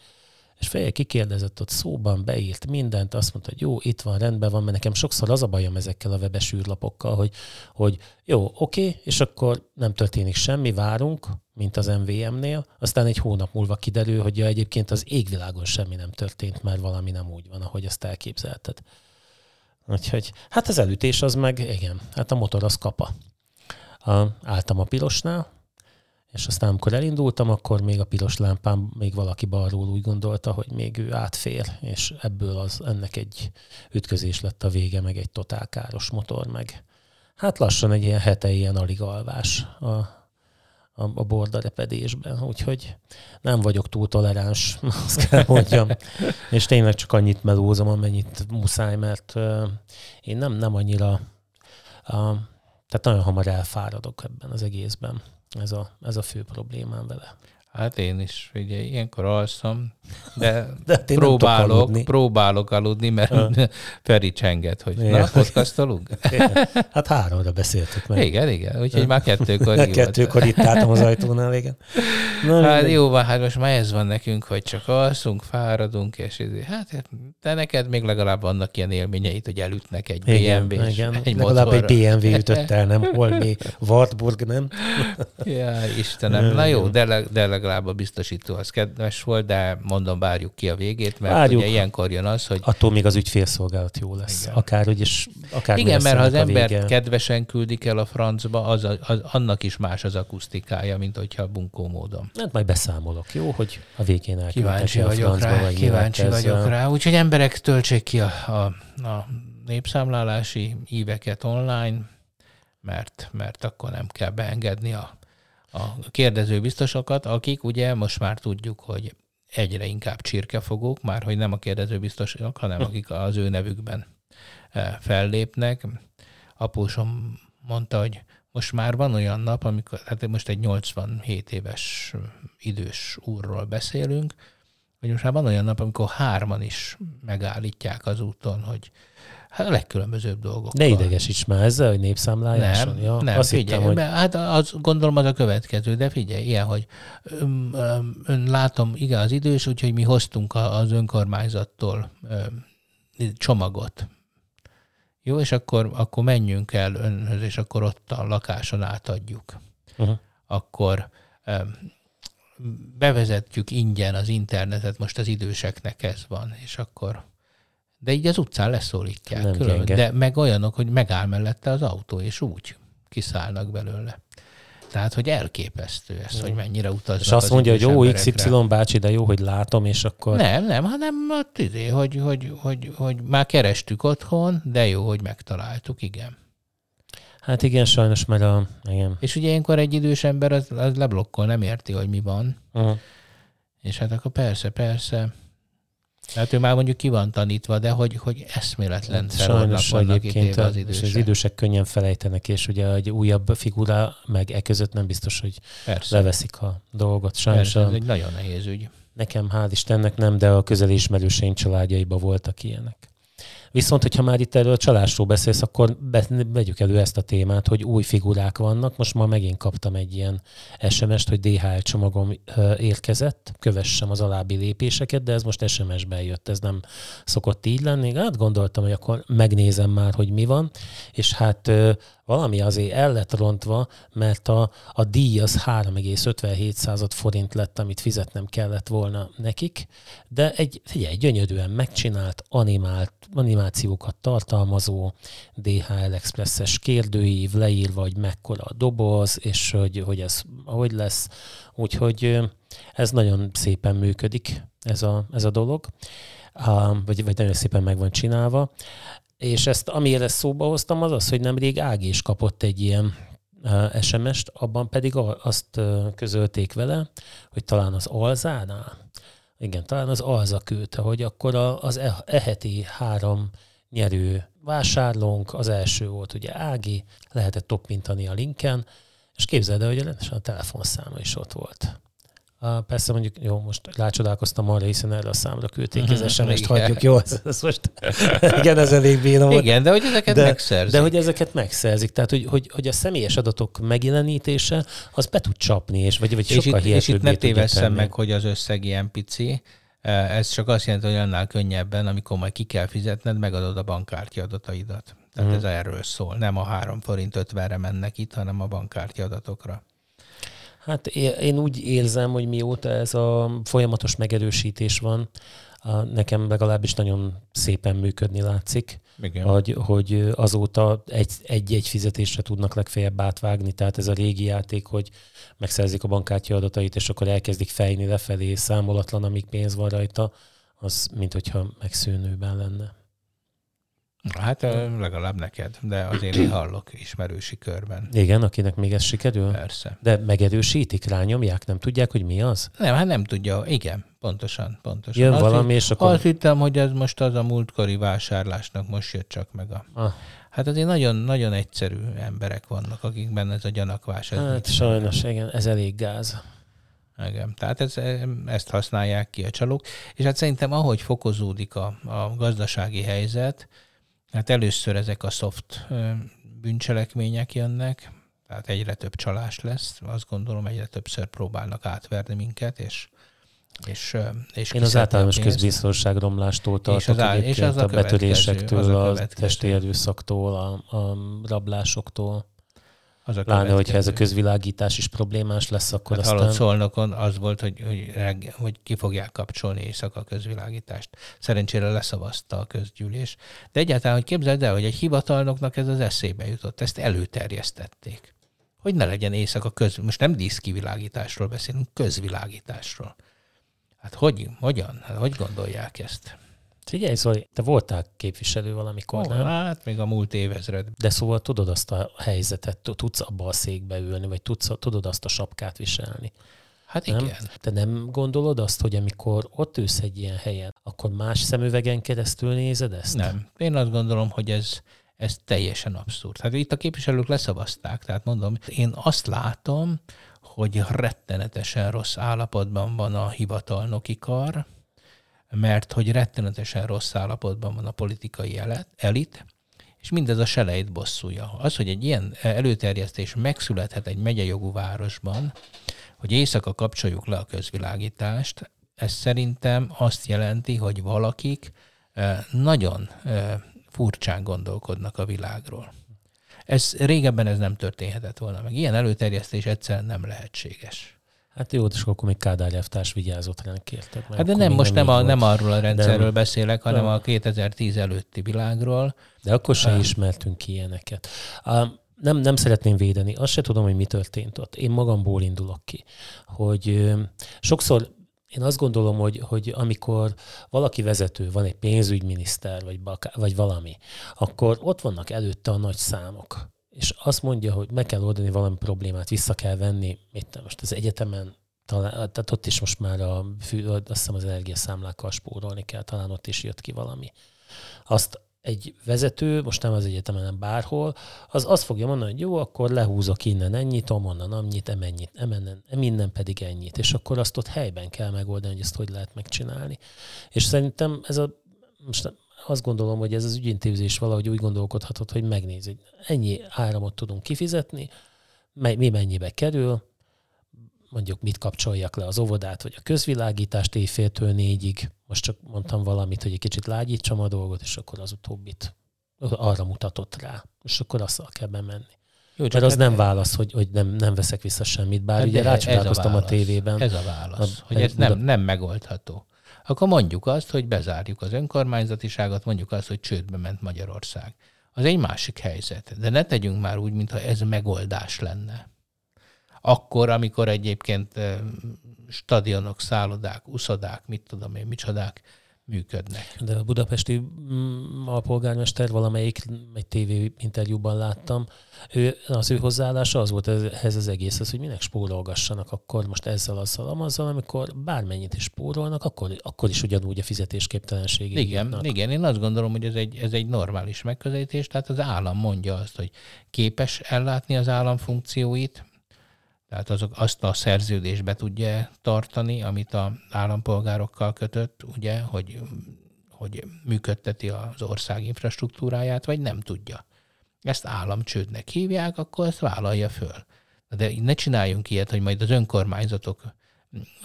[SPEAKER 1] És feje kikérdezett ott szóban, beírt mindent, azt mondta, hogy jó, itt van, rendben van, mert nekem sokszor az a bajom ezekkel a webes űrlapokkal, hogy, hogy jó, oké, és akkor nem történik semmi, várunk, mint az MVM-nél, aztán egy hónap múlva kiderül, hogy ja, egyébként az égvilágon semmi nem történt, mert valami nem úgy van, ahogy azt elképzelted. Úgyhogy, hát az elütés az meg, igen, hát a motor az kapa. A, álltam a pirosnál, és aztán amikor elindultam, akkor még a piros lámpám, még valaki balról úgy gondolta, hogy még ő átfér, és ebből az ennek egy ütközés lett a vége, meg egy totál káros motor, meg hát lassan egy ilyen hete ilyen alig alvás a, a, a bordarepedésben, úgyhogy nem vagyok túl toleráns, azt kell mondjam. és tényleg csak annyit melózom, amennyit muszáj, mert uh, én nem, nem annyira, uh, tehát nagyon hamar elfáradok ebben az egészben. Ez a, ez a fő problémám vele.
[SPEAKER 2] Hát én is, ugye ilyenkor alszom, de, de hát próbálok, aludni. próbálok aludni, mert ha. Feri csenget, hogy igen. na, podcastolunk?
[SPEAKER 1] Hát háromra beszéltük meg.
[SPEAKER 2] Igen, igen, úgyhogy már kettőkor
[SPEAKER 1] hívott. Kettőkor itt álltam az ajtónál, igen.
[SPEAKER 2] Na, hát minden. jó, hát most már ez van nekünk, hogy csak alszunk, fáradunk, és ez, hát de neked még legalább vannak ilyen élményeit, hogy elütnek egy igen, BMW-s,
[SPEAKER 1] igen. egy Legalább motorra. egy BMW ütött el, nem Holmi, Wartburg, nem?
[SPEAKER 2] ja, Istenem, na jó, de, de legalább a biztosító az kedves volt, de mondom, várjuk ki a végét, mert várjuk. ugye ilyenkor jön az, hogy...
[SPEAKER 1] Attól még az ügyfélszolgálat jó lesz. Igen. Akár, hogy is, akár
[SPEAKER 2] Igen, mert ha az ember kedvesen küldik el a francba, az, a, az, annak is más az akusztikája, mint hogyha bunkó módon.
[SPEAKER 1] Hát majd beszámolok, jó, hogy a végén
[SPEAKER 2] Kíváncsi a vagyok francba, rá, kíváncsi vagyok rá. Úgyhogy emberek töltsék ki a, a, a népszámlálási íveket online, mert, mert akkor nem kell beengedni a a kérdező biztosokat, akik ugye most már tudjuk, hogy egyre inkább csirkefogók, már hogy nem a kérdező biztosok, hanem akik az ő nevükben e, fellépnek. Apósom mondta, hogy most már van olyan nap, amikor, hát most egy 87 éves idős úrról beszélünk, hogy most már van olyan nap, amikor hárman is megállítják az úton, hogy Hát a legkülönbözőbb dolgok.
[SPEAKER 1] Ne idegesíts már ezzel, hogy népszámláláson.
[SPEAKER 2] Nem, ja, nem azt figyelj, hittem, hogy... hát az, gondolom az a következő, de figyelj, ilyen, hogy ön, ön látom, igen, az idős, úgyhogy mi hoztunk az önkormányzattól csomagot. Jó, és akkor, akkor menjünk el önhöz, és akkor ott a lakáson átadjuk. Uh-huh. Akkor bevezetjük ingyen az internetet, most az időseknek ez van, és akkor de így az utcán leszólítják. Nem külön, de meg olyanok, hogy megáll mellette az autó, és úgy kiszállnak belőle. Tehát, hogy elképesztő ez, hogy mennyire utaznak
[SPEAKER 1] És azt
[SPEAKER 2] az
[SPEAKER 1] mondja, hogy ó. XY bácsi, de jó, hogy látom, és akkor...
[SPEAKER 2] Nem, nem, hanem hát izé, hogy, hogy, hogy, hogy már kerestük otthon, de jó, hogy megtaláltuk, igen.
[SPEAKER 1] Hát igen, sajnos, mert a... Igen.
[SPEAKER 2] És ugye ilyenkor egy idős ember az, az leblokkol, nem érti, hogy mi van.
[SPEAKER 1] Uh-huh.
[SPEAKER 2] És hát akkor persze, persze. Hát ő már mondjuk ki van tanítva, de hogy, hogy eszméletlen
[SPEAKER 1] Sajnos
[SPEAKER 2] vannak
[SPEAKER 1] egyébként
[SPEAKER 2] az
[SPEAKER 1] és az
[SPEAKER 2] idősek.
[SPEAKER 1] idősek könnyen felejtenek, és ugye egy újabb figura meg e között nem biztos, hogy
[SPEAKER 2] Persze,
[SPEAKER 1] leveszik a dolgot. Sajnos
[SPEAKER 2] persze,
[SPEAKER 1] a,
[SPEAKER 2] ez egy nagyon nehéz ügy.
[SPEAKER 1] nekem hál' Istennek nem, de a közeli ismerőseim családjaiban voltak ilyenek. Viszont, hogyha már itt erről a csalásról beszélsz, akkor vegyük elő ezt a témát, hogy új figurák vannak. Most ma megint kaptam egy ilyen SMS-t, hogy DHL csomagom érkezett, kövessem az alábbi lépéseket, de ez most SMS-ben jött, ez nem szokott így lenni. Hát gondoltam, hogy akkor megnézem már, hogy mi van, és hát valami azért el lett rontva, mert a, a díj az 3,57 forint lett, amit fizetnem kellett volna nekik, de egy, figyelj, gyönyörűen megcsinált, animált, animációkat tartalmazó DHL Expresses kérdőív, leírva, hogy mekkora a doboz, és hogy, hogy ez hogy lesz. Úgyhogy ez nagyon szépen működik, ez a, ez a dolog, vagy, vagy nagyon szépen meg van csinálva. És ezt, amire szóba hoztam, az az, hogy nemrég Ági is kapott egy ilyen SMS-t, abban pedig azt közölték vele, hogy talán az Alzánál, igen, talán az Alza küldte, hogy akkor az e, e heti három nyerő vásárlónk, az első volt ugye Ági, lehetett toppintani a linken, és képzeld el, hogy rendesen a telefonszáma is ott volt. Persze mondjuk, jó, most rácsodálkoztam arra, hiszen erre a számra küldték az
[SPEAKER 2] Mhm,
[SPEAKER 1] SMS-t,
[SPEAKER 2] igen.
[SPEAKER 1] hagyjuk, jó, ez, ez most, igen, ez elég béna volt.
[SPEAKER 2] Igen, de hogy ezeket
[SPEAKER 1] De-
[SPEAKER 2] megszerzik.
[SPEAKER 1] De hogy ezeket megszerzik, tehát hogy, hogy, hogy a személyes adatok megjelenítése, az be tud csapni, és vagy, vagy
[SPEAKER 2] és
[SPEAKER 1] sokkal
[SPEAKER 2] itt, és itt ne tévesszem meg, hogy az összeg ilyen pici. Ez csak azt jelenti, hogy annál könnyebben, amikor majd ki kell fizetned, megadod a bankkártya adataidat. Tehát
[SPEAKER 1] Mhm.
[SPEAKER 2] ez erről szól. Nem a 3 forint 50-re mennek itt, hanem a bankkártya adatokra.
[SPEAKER 1] Hát én úgy érzem, hogy mióta ez a folyamatos megerősítés van, nekem legalábbis nagyon szépen működni látszik,
[SPEAKER 2] Igen.
[SPEAKER 1] hogy, hogy azóta egy- egy-egy fizetésre tudnak legfeljebb átvágni, tehát ez a régi játék, hogy megszerzik a bankkártya adatait, és akkor elkezdik fejni lefelé, számolatlan, amíg pénz van rajta, az mint hogyha megszűnőben lenne.
[SPEAKER 2] Hát legalább neked, de azért én hallok ismerősi körben.
[SPEAKER 1] Igen, akinek még ez sikerül?
[SPEAKER 2] Persze.
[SPEAKER 1] De megerősítik, rányomják, nem tudják, hogy mi az?
[SPEAKER 2] Nem, hát nem tudja. Igen, pontosan, pontosan.
[SPEAKER 1] Jön
[SPEAKER 2] Azt
[SPEAKER 1] valami,
[SPEAKER 2] hitt-
[SPEAKER 1] és akkor...
[SPEAKER 2] Azt hittem, hogy ez most az a múltkori vásárlásnak most jött csak meg a...
[SPEAKER 1] Ah,
[SPEAKER 2] Hát azért nagyon, nagyon egyszerű emberek vannak, akikben ez a gyanakvás. Ez
[SPEAKER 1] hát sajnos, igen, ez elég gáz.
[SPEAKER 2] Igen. Tehát ez, ezt használják ki a csalók. És hát szerintem ahogy fokozódik a, a gazdasági helyzet, hát először ezek a soft bűncselekmények jönnek, tehát egyre több csalás lesz. Azt gondolom, egyre többször próbálnak átverni minket, és és, és
[SPEAKER 1] Én az általános közbiztonság romlástól
[SPEAKER 2] És az
[SPEAKER 1] tartok
[SPEAKER 2] és az a
[SPEAKER 1] a
[SPEAKER 2] következő, az
[SPEAKER 1] betörésektől,
[SPEAKER 2] a
[SPEAKER 1] a, testi erőszaktól, a, a rablásoktól.
[SPEAKER 2] Az a
[SPEAKER 1] Pláne, hogyha ez a közvilágítás is problémás lesz, akkor
[SPEAKER 2] Hát
[SPEAKER 1] aztán...
[SPEAKER 2] Szolnokon az volt, hogy, hogy, reg, hogy ki fogják kapcsolni éjszaka a közvilágítást. Szerencsére leszavazta a közgyűlés. De egyáltalán, hogy képzeld el, hogy egy hivatalnoknak ez az eszébe jutott, ezt előterjesztették. Hogy ne legyen éjszaka köz... Most nem díszkivilágításról beszélünk, közvilágításról. Hát hogy, hogyan? Hát hogy gondolják ezt?
[SPEAKER 1] Figyelj, Zoli, te voltál képviselő valamikor,
[SPEAKER 2] Ó,
[SPEAKER 1] nem?
[SPEAKER 2] hát még a múlt évezred.
[SPEAKER 1] De szóval tudod azt a helyzetet, tudsz abba a székbe ülni, vagy tudsz, tudod azt a sapkát viselni.
[SPEAKER 2] Hát
[SPEAKER 1] Nem?
[SPEAKER 2] igen.
[SPEAKER 1] Te nem gondolod azt, hogy amikor ott ülsz egy ilyen helyen, akkor más szemüvegen keresztül nézed ezt?
[SPEAKER 2] Nem. Én azt gondolom, hogy ez, ez teljesen abszurd. Hát itt a képviselők leszavazták, tehát mondom, én azt látom, hogy rettenetesen rossz állapotban van a hivatalnoki kar, mert hogy rettenetesen rossz állapotban van a politikai elit, és mindez a selejt bosszúja. Az, hogy egy ilyen előterjesztés megszülethet egy megyejogú városban, hogy éjszaka kapcsoljuk le a közvilágítást, ez szerintem azt jelenti, hogy valakik eh, nagyon eh, furcsán gondolkodnak a világról. Ez régebben ez nem történhetett volna meg. Ilyen előterjesztés egyszerűen nem lehetséges.
[SPEAKER 1] Hát jó, és akkor még Kádár elvtárs vigyázott ránk, érted? Mert
[SPEAKER 2] Hát de nem, most nem, a, nem arról a rendszerről
[SPEAKER 1] Nem.
[SPEAKER 2] beszélek, hanem
[SPEAKER 1] Nem.
[SPEAKER 2] a 2010 előtti világról.
[SPEAKER 1] De akkor sem
[SPEAKER 2] Nem.
[SPEAKER 1] ismertünk ilyeneket. Um, nem, nem szeretném védeni, azt se tudom, hogy mi történt ott. Én magamból indulok ki, hogy sokszor én azt gondolom, hogy, hogy amikor valaki vezető, van egy pénzügyminiszter, vagy, baká, vagy valami, akkor ott vannak előtte a nagy számok. És azt mondja, hogy meg kell oldani valami problémát, vissza kell venni, mit most az egyetemen, talán, tehát ott is most már a, azt hiszem az energiaszámlákkal spórolni kell, talán ott is jött ki valami. Azt egy vezető, most nem az egyetemen, hanem bárhol, az azt fogja mondani, hogy jó, akkor lehúzok innen ennyit, onnan annyit, emennyit, emennen, eminnen pedig ennyit, és akkor azt ott helyben kell megoldani, hogy ezt hogy lehet megcsinálni. És szerintem ez a, most azt gondolom, hogy ez az ügyintézés valahogy úgy gondolkodhatott, hogy megnézi, hogy ennyi áramot tudunk kifizetni, mi mennyibe kerül, mondjuk mit kapcsoljak le az óvodát, vagy a közvilágítást éjféltől négyig. Most csak mondtam valamit, hogy egy kicsit lágyítsam a dolgot, és akkor az utóbbit arra mutatott rá. És akkor azzal kell bemenni. Jó, Mert az hát nem válasz, hogy, hogy nem, nem veszek vissza semmit, bár hát ugye rácsodálkoztam a, a tévében.
[SPEAKER 2] Ez a válasz, a, hogy ez nem, nem megoldható. Akkor mondjuk azt, hogy bezárjuk az önkormányzatiságot, mondjuk azt, hogy csődbe ment Magyarország. Az egy másik helyzet. De ne tegyünk már úgy, mintha ez megoldás lenne akkor, amikor egyébként stadionok, szállodák, uszodák, mit tudom én, micsodák működnek.
[SPEAKER 1] De a budapesti mm, alpolgármester valamelyik egy TV interjúban láttam, ő, az ő hozzáállása az volt ehhez az egészhez, hogy minek spórolgassanak akkor most ezzel, azzal, amazzal, amikor bármennyit is spórolnak, akkor, akkor is ugyanúgy a fizetésképtelenség.
[SPEAKER 2] Igen, jutnak. igen, én azt gondolom, hogy ez egy, ez egy normális megközelítés, tehát az állam mondja azt, hogy képes ellátni az állam funkcióit, tehát azok azt a szerződést be tudja tartani, amit a állampolgárokkal kötött, ugye, hogy, hogy működteti az ország infrastruktúráját, vagy nem tudja. Ezt államcsődnek hívják, akkor ezt vállalja föl. De ne csináljunk ilyet, hogy majd az önkormányzatok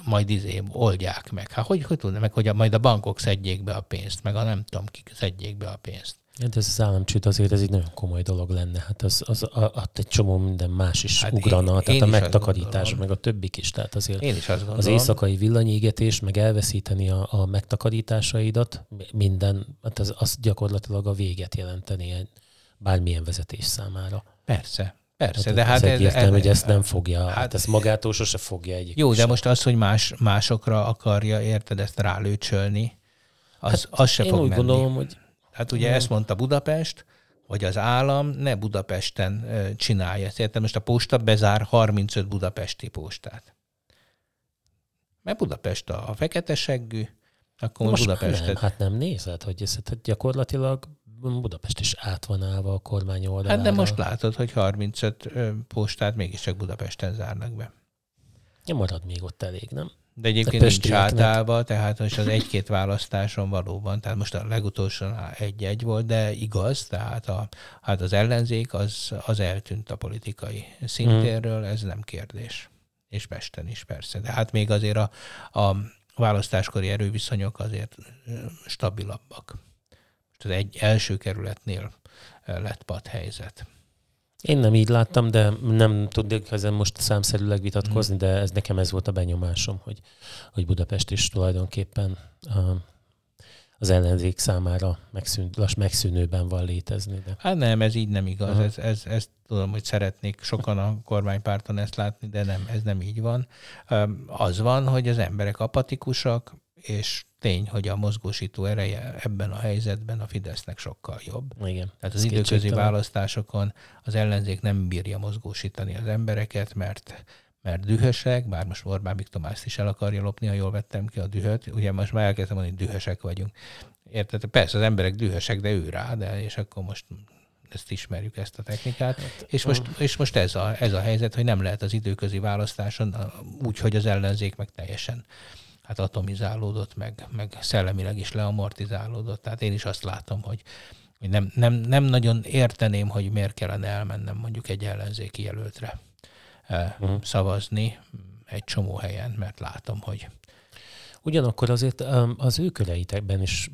[SPEAKER 2] majd izé oldják meg. Hát hogy, hogy tudna meg, hogy a, majd a bankok szedjék be a pénzt, meg a nem tudom, kik szedjék be a pénzt.
[SPEAKER 1] Hát ez az államcsőd azért ez egy nagyon komoly dolog lenne. Hát az, az a, egy csomó minden más is hát ugrana, én, tehát én a megtakarítás, meg a többik is. Tehát azért
[SPEAKER 2] én is azt
[SPEAKER 1] az éjszakai villanyégetés, meg elveszíteni a, a megtakarításaidat, minden, hát az, az gyakorlatilag a véget jelenteni bármilyen vezetés számára.
[SPEAKER 2] Persze, Persze, hát
[SPEAKER 1] de
[SPEAKER 2] hát
[SPEAKER 1] ez, ez, hogy ezt nem fogja, hát, hát ezt magától sose fogja egyik.
[SPEAKER 2] Jó, de most az, hogy más, másokra akarja, érted, ezt rálőcsölni, az, hát az se
[SPEAKER 1] én
[SPEAKER 2] fog
[SPEAKER 1] úgy
[SPEAKER 2] menni.
[SPEAKER 1] gondolom, hogy
[SPEAKER 2] Hát ugye ezt mondta Budapest, hogy az állam ne Budapesten csinálja. Szerintem most a posta bezár 35 budapesti postát. Mert Budapest a fekete seggű, akkor most Budapestet...
[SPEAKER 1] Nem, hát nem nézed, hogy ez hát gyakorlatilag Budapest is át van állva a kormány oldalára.
[SPEAKER 2] Hát de most látod, hogy 35 postát mégiscsak Budapesten zárnak be.
[SPEAKER 1] Ja, marad még ott elég, nem?
[SPEAKER 2] De egyébként nincs átállva, tehát most az egy-két választáson valóban, tehát most a legutolsó egy-egy volt, de igaz, tehát a, hát az ellenzék az, az eltűnt a politikai szintérről, ez nem kérdés. És Pesten is persze. De hát még azért a, a választáskori erőviszonyok azért stabilabbak. Most az egy első kerületnél lett pad helyzet.
[SPEAKER 1] Én nem így láttam, de nem tudnék ezen most számszerűleg vitatkozni, de ez nekem ez volt a benyomásom, hogy, hogy Budapest is tulajdonképpen az ellenzék számára megszűn, lass megszűnőben van létezni. De...
[SPEAKER 2] Hát nem, ez így nem igaz. Ez, ez, ez tudom, hogy szeretnék sokan a kormánypárton ezt látni, de nem, ez nem így van. Az van, hogy az emberek apatikusak, és tény, hogy a mozgósító ereje ebben a helyzetben a Fidesznek sokkal jobb.
[SPEAKER 1] Igen.
[SPEAKER 2] Tehát az időközi választásokon az ellenzék nem bírja mozgósítani az embereket, mert mert dühösek, bár most Orbán Viktor ezt is el akarja lopni, ha jól vettem ki a dühöt. Ugye most már elkezdtem mondani, hogy dühösek vagyunk. Érted? Persze az emberek dühösek, de ő rá, de és akkor most ezt ismerjük, ezt a technikát. Hát, és most, és most ez, a, ez a helyzet, hogy nem lehet az időközi választáson úgy, hogy az ellenzék meg teljesen hát atomizálódott, meg, meg szellemileg is leamortizálódott. Tehát én is azt látom, hogy, nem, nem, nem nagyon érteném, hogy miért kellene elmennem mondjuk egy ellenzéki jelöltre uh-huh. szavazni egy csomó helyen, mert látom, hogy
[SPEAKER 1] Ugyanakkor azért az ő köreitekben is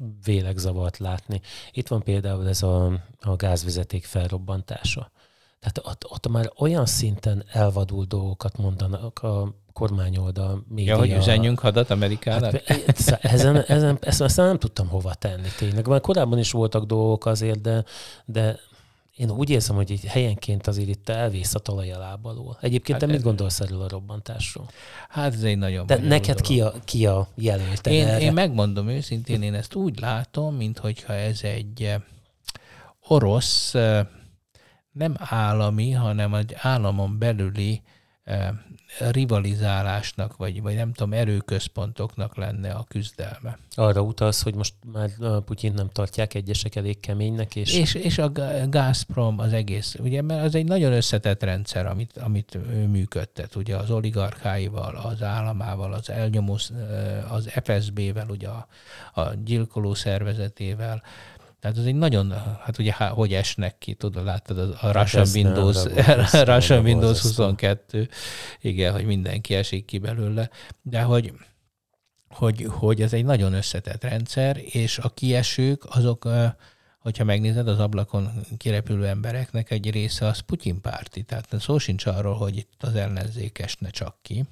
[SPEAKER 1] zavart látni. Itt van például ez a, a gázvezeték felrobbantása. Tehát ott, ott már olyan szinten elvadult dolgokat mondanak a kormányoldal média.
[SPEAKER 2] Ja, hogy üzenjünk hadat Amerikának?
[SPEAKER 1] Hát, ezen, ezen, ezt, ezt nem tudtam hova tenni tényleg. Már korábban is voltak dolgok azért, de, de én úgy érzem, hogy egy helyenként azért itt elvész a talaj a lábalól. Egyébként hát te mit gondolsz erről a robbantásról?
[SPEAKER 2] Hát ez egy nagyon
[SPEAKER 1] De neked ki a, ki a jelölte
[SPEAKER 2] én, erre? én megmondom őszintén, én ezt úgy látom, mintha ez egy eh, orosz, eh, nem állami, hanem egy államon belüli rivalizálásnak, vagy, vagy nem tudom, erőközpontoknak lenne a küzdelme.
[SPEAKER 1] Arra utalsz, hogy most már Putyin nem tartják egyesek elég keménynek, és...
[SPEAKER 2] És, és a Gazprom az egész, ugye, mert az egy nagyon összetett rendszer, amit, amit ő működtet, ugye az oligarcháival, az államával, az elnyomó, az FSB-vel, ugye a, a gyilkoló szervezetével, tehát az egy nagyon, hát ugye hogy esnek ki, tudod, láttad a, a Russian hát Windows, nem, Russian Windows 22, igen, hogy mindenki esik ki belőle, de hogy, hogy, hogy ez egy nagyon összetett rendszer, és a kiesők azok, hogyha megnézed az ablakon kirepülő embereknek egy része az Putyin párti, tehát szó sincs arról, hogy itt az ellenzék esne csak ki.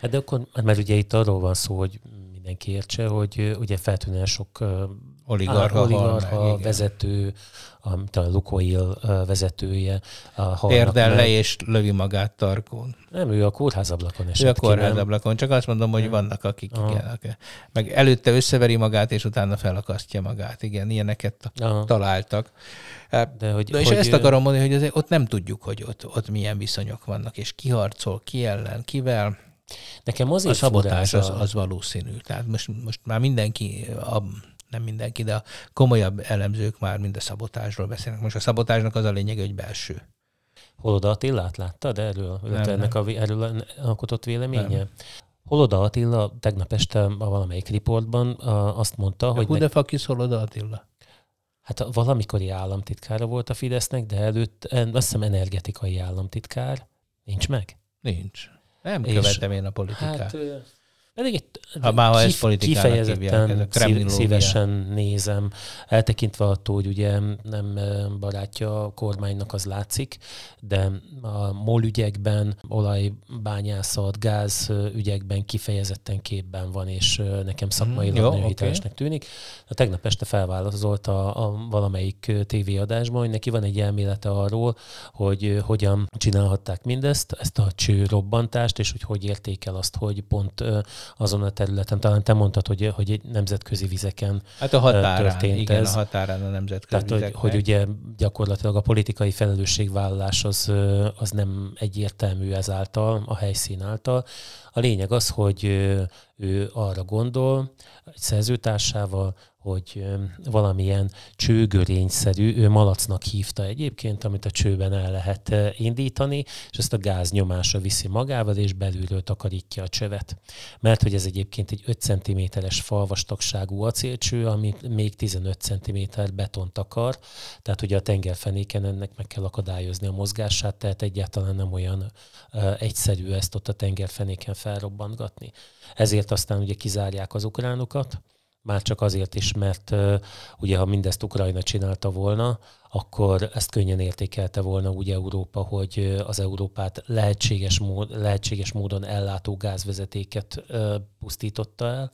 [SPEAKER 1] Hát de akkor, mert ugye itt arról van szó, hogy mindenki értse, hogy ugye feltűnően sok oligarha, oligarha vezető, a, a Lukoil vezetője.
[SPEAKER 2] A Térdel le és lövi magát tarkón.
[SPEAKER 1] Nem, ő a kórházablakon esett
[SPEAKER 2] Ő a kórházablakon, csak azt mondom, hogy vannak, akik Aha. igen, akik, meg előtte összeveri magát, és utána felakasztja magát. Igen, ilyeneket Aha. találtak. De, hogy, De és hogy ezt akarom mondani, hogy azért ott nem tudjuk, hogy ott, ott milyen viszonyok vannak, és ki harcol, ki ellen, kivel.
[SPEAKER 1] Nekem azért
[SPEAKER 2] a szabotás az, az valószínű. Tehát most, most már mindenki a, nem mindenki, de a komolyabb elemzők már mind a szabotásról beszélnek. Most a szabotásnak az a lényeg, hogy belső.
[SPEAKER 1] Holoda Attilát láttad erről? Nem, ennek nem. A, erről alkotott véleménye? Nem. Holoda Attila tegnap este a valamelyik riportban azt mondta, hogy...
[SPEAKER 2] Hú, de fakis Holoda Attila?
[SPEAKER 1] Hát valamikori államtitkára volt a Fidesznek, de előtt azt hiszem energetikai államtitkár. Nincs meg?
[SPEAKER 2] Nincs. Nem és, követem én a politikát. Hát,
[SPEAKER 1] pedig egy ha már kif, kifejezetten hívják, szívesen nézem, eltekintve attól, hogy ugye nem barátja a kormánynak, az látszik, de a MOL ügyekben, olajbányászat, gáz ügyekben kifejezetten képben van, és nekem szakmai mm, nagyon okay. hitelesnek tűnik. A tegnap este felválaszolt a, a valamelyik tévéadásban, hogy neki van egy elmélete arról, hogy hogyan csinálhatták mindezt, ezt a cső robbantást, és hogy hogy értékel azt, hogy pont azon a területen. Talán te mondtad, hogy, hogy egy nemzetközi vizeken
[SPEAKER 2] Hát a határán, történt igen, ez. a határán a nemzetközi
[SPEAKER 1] Tehát, hogy, hogy ugye gyakorlatilag a politikai felelősségvállalás az, az nem egyértelmű ezáltal, a helyszín által. A lényeg az, hogy ő arra gondol, egy szerzőtársával, hogy valamilyen csőgörényszerű, ő malacnak hívta egyébként, amit a csőben el lehet indítani, és ezt a gáz nyomása viszi magával, és belülről takarítja a csövet. Mert hogy ez egyébként egy 5 cm-es falvastagságú acélcső, ami még 15 cm betont akar, tehát ugye a tengerfenéken ennek meg kell akadályozni a mozgását, tehát egyáltalán nem olyan egyszerű ezt ott a tengerfenéken felrobbantgatni. Ezért aztán ugye kizárják az ukránokat, már csak azért is, mert ugye ha mindezt Ukrajna csinálta volna, akkor ezt könnyen értékelte volna úgy Európa, hogy az Európát lehetséges, mód, lehetséges módon ellátó gázvezetéket pusztította el.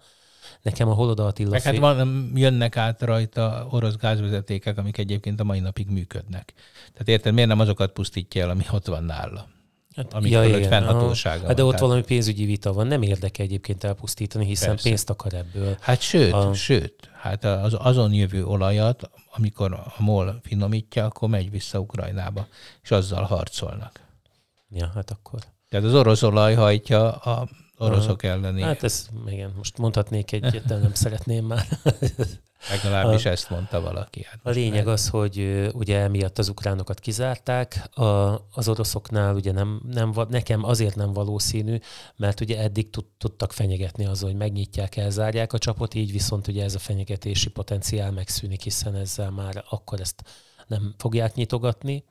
[SPEAKER 1] Nekem a Holoda Attila...
[SPEAKER 2] Meg hát van, jönnek át rajta orosz gázvezetékek, amik egyébként a mai napig működnek. Tehát érted, miért nem azokat pusztítja el, ami ott van nála?
[SPEAKER 1] Hát, amik ja, fölött fennhatósága. Hát de ott tehát... valami pénzügyi vita van, nem érdeke egyébként elpusztítani, hiszen Persze. pénzt akar ebből.
[SPEAKER 2] Hát sőt, a... sőt, hát az, azon jövő olajat, amikor a MOL finomítja, akkor megy vissza Ukrajnába, és azzal harcolnak.
[SPEAKER 1] Ja, hát akkor.
[SPEAKER 2] Tehát az orosz olaj hajtja a oroszok Aha. elleni.
[SPEAKER 1] Hát ez, igen, most mondhatnék egyet, de nem szeretném már.
[SPEAKER 2] Legalábbis a, ezt mondta valaki.
[SPEAKER 1] Hát a lényeg meg... az, hogy ugye emiatt az ukránokat kizárták, a, az oroszoknál ugye nem, nem, nekem azért nem valószínű, mert ugye eddig tud, tudtak fenyegetni azzal, hogy megnyitják, elzárják a csapot, így viszont ugye ez a fenyegetési potenciál megszűnik, hiszen ezzel már akkor ezt nem fogják nyitogatni.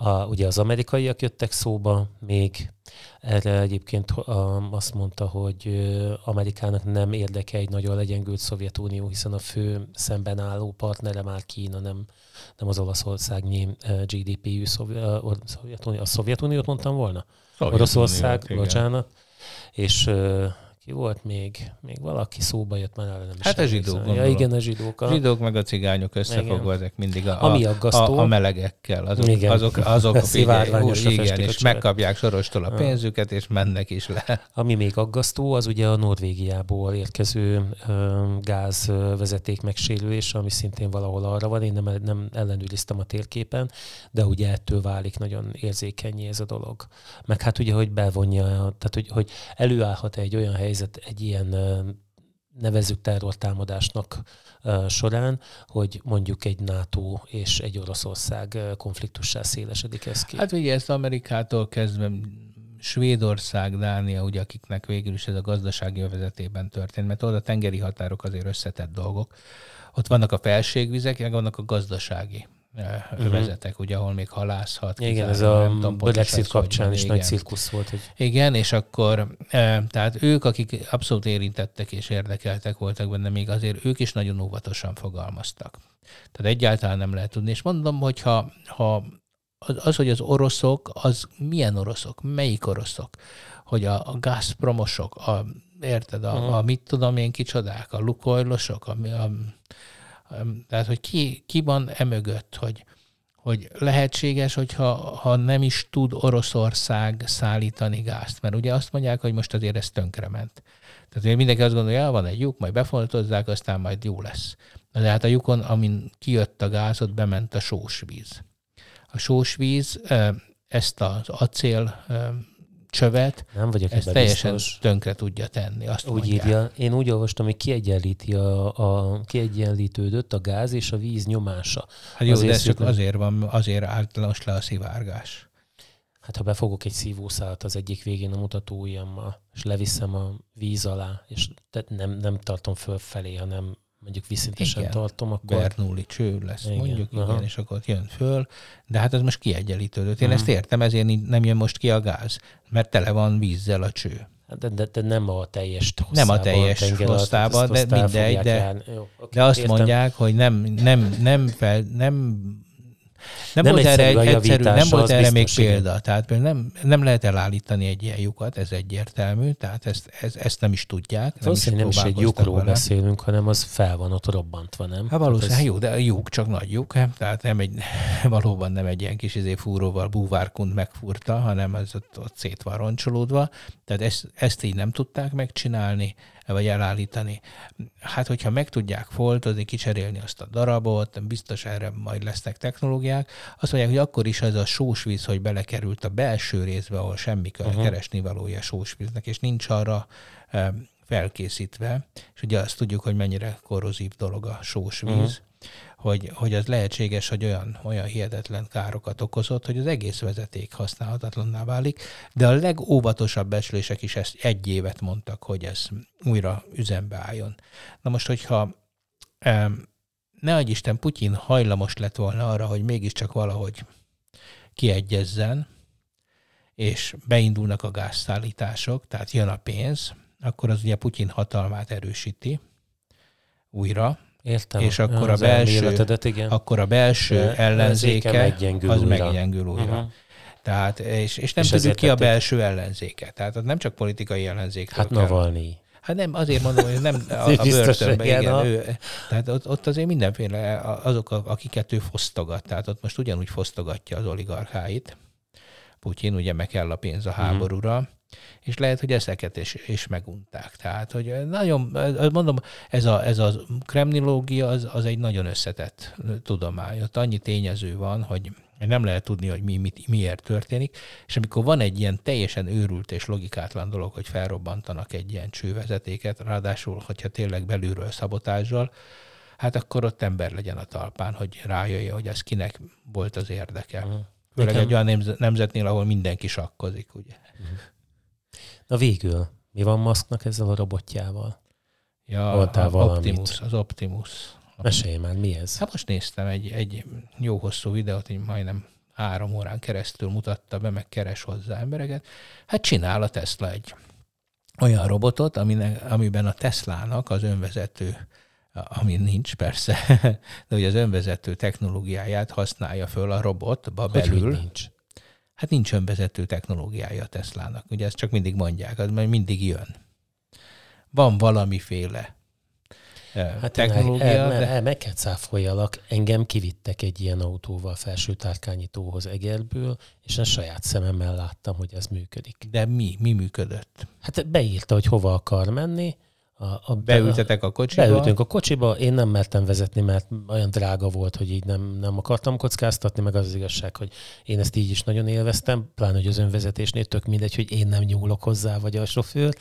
[SPEAKER 1] A, ugye az amerikaiak jöttek szóba még, erre egyébként azt mondta, hogy Amerikának nem érdeke egy nagyon legyengült Szovjetunió, hiszen a fő szemben álló partnere már Kína, nem, nem az Olaszországnyi GDP-ű Szovjetunió. A Szovjetuniót mondtam volna? Oroszország, bocsánat. És ki volt még? Még valaki szóba jött, már nem is
[SPEAKER 2] Hát a zsidók,
[SPEAKER 1] Ja, igen, a zsidók.
[SPEAKER 2] A zsidók meg a cigányok összefogva, igen. ezek mindig a,
[SPEAKER 1] Ami aggasztó,
[SPEAKER 2] a, a melegekkel. Azok, igen. azok, azok igen, igen és megkapják sorostól a pénzüket, és mennek is le.
[SPEAKER 1] Ami még aggasztó, az ugye a Norvégiából érkező gázvezeték megsérülés, ami szintén valahol arra van. Én nem, nem ellenőriztem a térképen, de ugye ettől válik nagyon érzékenyé ez a dolog. Meg hát ugye, hogy bevonja, tehát hogy, hogy előállhat egy olyan helyzet egy ilyen nevezük terrortámadásnak során, hogy mondjuk egy NATO és egy Oroszország konfliktussá szélesedik ez ki.
[SPEAKER 2] Hát ugye ezt Amerikától kezdve Svédország, Dánia, ugye, akiknek végül is ez a gazdasági övezetében történt, mert oda a tengeri határok azért összetett dolgok. Ott vannak a felségvizek, meg vannak a gazdasági uh-huh. övezetek, ugye, ahol még halászhat.
[SPEAKER 1] Igen, ez a Brexit kapcsán is igen. nagy cirkusz volt. Hogy...
[SPEAKER 2] Igen, és akkor, tehát ők, akik abszolút érintettek és érdekeltek voltak benne, még azért ők is nagyon óvatosan fogalmaztak. Tehát egyáltalán nem lehet tudni. És mondom, hogy ha, ha az, hogy az oroszok, az milyen oroszok, melyik oroszok, hogy a, a Gazpromosok, a, érted, a, uh-huh. a mit tudom én kicsodák, a lukoilosok, a, a tehát, hogy ki, ki van emögött, hogy, hogy lehetséges, hogyha ha nem is tud Oroszország szállítani gázt. Mert ugye azt mondják, hogy most azért ez tönkrement. Tehát mindenki azt gondolja, hogy van egy lyuk, majd befontozzák, aztán majd jó lesz. De hát a lyukon, amin kijött a gáz, ott bement a sósvíz. A sósvíz ezt az acél csövet,
[SPEAKER 1] nem vagyok
[SPEAKER 2] ezt teljesen biztos. tönkre tudja tenni. Azt
[SPEAKER 1] úgy írja, én úgy olvastam, hogy kiegyenlíti a, a, kiegyenlítődött a gáz és a víz nyomása.
[SPEAKER 2] Hát jó, azért de ez csak azért van, azért általános le a szivárgás.
[SPEAKER 1] Hát ha befogok egy szívószálat az egyik végén a mutatóujjammal, és leviszem a víz alá, és nem, nem tartom fölfelé, hanem mondjuk viszintesen igen, tartom, akkor...
[SPEAKER 2] Bernoulli cső lesz, igen, mondjuk, aha. igen, és akkor jön föl, de hát ez most kiegyenlítődött. Én uh-huh. ezt értem, ezért nem jön most ki a gáz, mert tele van vízzel a cső.
[SPEAKER 1] Hát de, de, de nem a teljes hosszában.
[SPEAKER 2] Nem a teljes hosszában, de mindegy, de, Jó, okay, de azt értem. mondják, hogy nem, nem, nem, fel, nem nem, nem volt erre egy egyszerű, nem volt erre még példa. Tehát nem, nem lehet elállítani egy ilyen lyukat, ez egyértelmű, tehát ezt, ez, ezt nem is tudják.
[SPEAKER 1] Nem is, nem is egy lyukról vele. beszélünk, hanem az fel van ott robbantva, nem?
[SPEAKER 2] Hát valószínűleg ez... jó, de a lyuk csak nagy lyuk, tehát nem egy, valóban nem egy ilyen kis izé fúróval búvárkund megfúrta, hanem ez ott, ott szét van roncsolódva. Tehát ezt, ezt így nem tudták megcsinálni vagy elállítani. Hát, hogyha meg tudják foltozni, kicserélni azt a darabot, biztos erre majd lesznek technológiák, azt mondják, hogy akkor is ez a sósvíz, hogy belekerült a belső részbe, ahol semmi uh-huh. keresni valója sósvíznek, és nincs arra felkészítve, és ugye azt tudjuk, hogy mennyire korrozív dolog a sósvíz, uh-huh hogy, hogy az lehetséges, hogy olyan, olyan hihetetlen károkat okozott, hogy az egész vezeték használhatatlanná válik, de a legóvatosabb becslések is ezt egy évet mondtak, hogy ez újra üzembe álljon. Na most, hogyha ne adj Isten, Putyin hajlamos lett volna arra, hogy mégiscsak valahogy kiegyezzen, és beindulnak a gázszállítások, tehát jön a pénz, akkor az ugye Putyin hatalmát erősíti újra,
[SPEAKER 1] Értem.
[SPEAKER 2] És akkor a belső, igen. akkor a belső ellenzéke, meggyengül az újra. meggyengül újra. Uh-huh. Tehát, és, és nem és tudjuk ki a belső ellenzéke. Tehát az nem csak politikai ellenzék.
[SPEAKER 1] Hát Navalnyi.
[SPEAKER 2] Hát nem, azért mondom, hogy nem a, a börtönben, igen. igen ő, tehát ott, ott azért mindenféle azok, akiket ő fosztogat. Tehát ott most ugyanúgy fosztogatja az oligarcháit. Putyin, ugye meg kell a pénz a mhm. háborúra. Mm és lehet, hogy ezeket is, is megunták. Tehát, hogy nagyon, mondom, ez a, ez a kremnilógia az, az egy nagyon összetett tudomány. Ott annyi tényező van, hogy nem lehet tudni, hogy mi, mit, miért történik, és amikor van egy ilyen teljesen őrült és logikátlan dolog, hogy felrobbantanak egy ilyen csővezetéket, ráadásul, hogyha tényleg belülről szabotással, hát akkor ott ember legyen a talpán, hogy rájöjjön, hogy ez kinek volt az érdeke. Uh-huh. Főleg egy olyan nemzetnél, ahol mindenki sakkozik, ugye.
[SPEAKER 1] Na végül, mi van Musknak ezzel a robotjával?
[SPEAKER 2] Ja, Voltál Optimus, az Optimus.
[SPEAKER 1] Mesélj már, mi ez?
[SPEAKER 2] Hát most néztem egy, egy jó hosszú videót, hogy majdnem három órán keresztül mutatta be, meg keres hozzá embereket. Hát csinál a Tesla egy olyan robotot, aminek, amiben a Teslának az önvezető, ami nincs persze, de hogy az önvezető technológiáját használja föl a robotba belül. Hogy nincs? Hát nincs önvezető technológiája a Teslának. Ugye ezt csak mindig mondják, az majd mindig jön. van valamiféle hát technológia. El,
[SPEAKER 1] el, el, meg kell cáfoljalak, engem kivittek egy ilyen autóval felső tárkányítóhoz Egerből, és én saját szememmel láttam, hogy ez működik.
[SPEAKER 2] De mi? Mi működött?
[SPEAKER 1] Hát beírta, hogy hova akar menni,
[SPEAKER 2] a, a, Beültetek a kocsiba?
[SPEAKER 1] Beültünk a kocsiba, én nem mertem vezetni, mert olyan drága volt, hogy így nem, nem akartam kockáztatni, meg az az igazság, hogy én ezt így is nagyon élveztem, pláne, hogy az önvezetésnél tök mindegy, hogy én nem nyúlok hozzá, vagy a sofőr.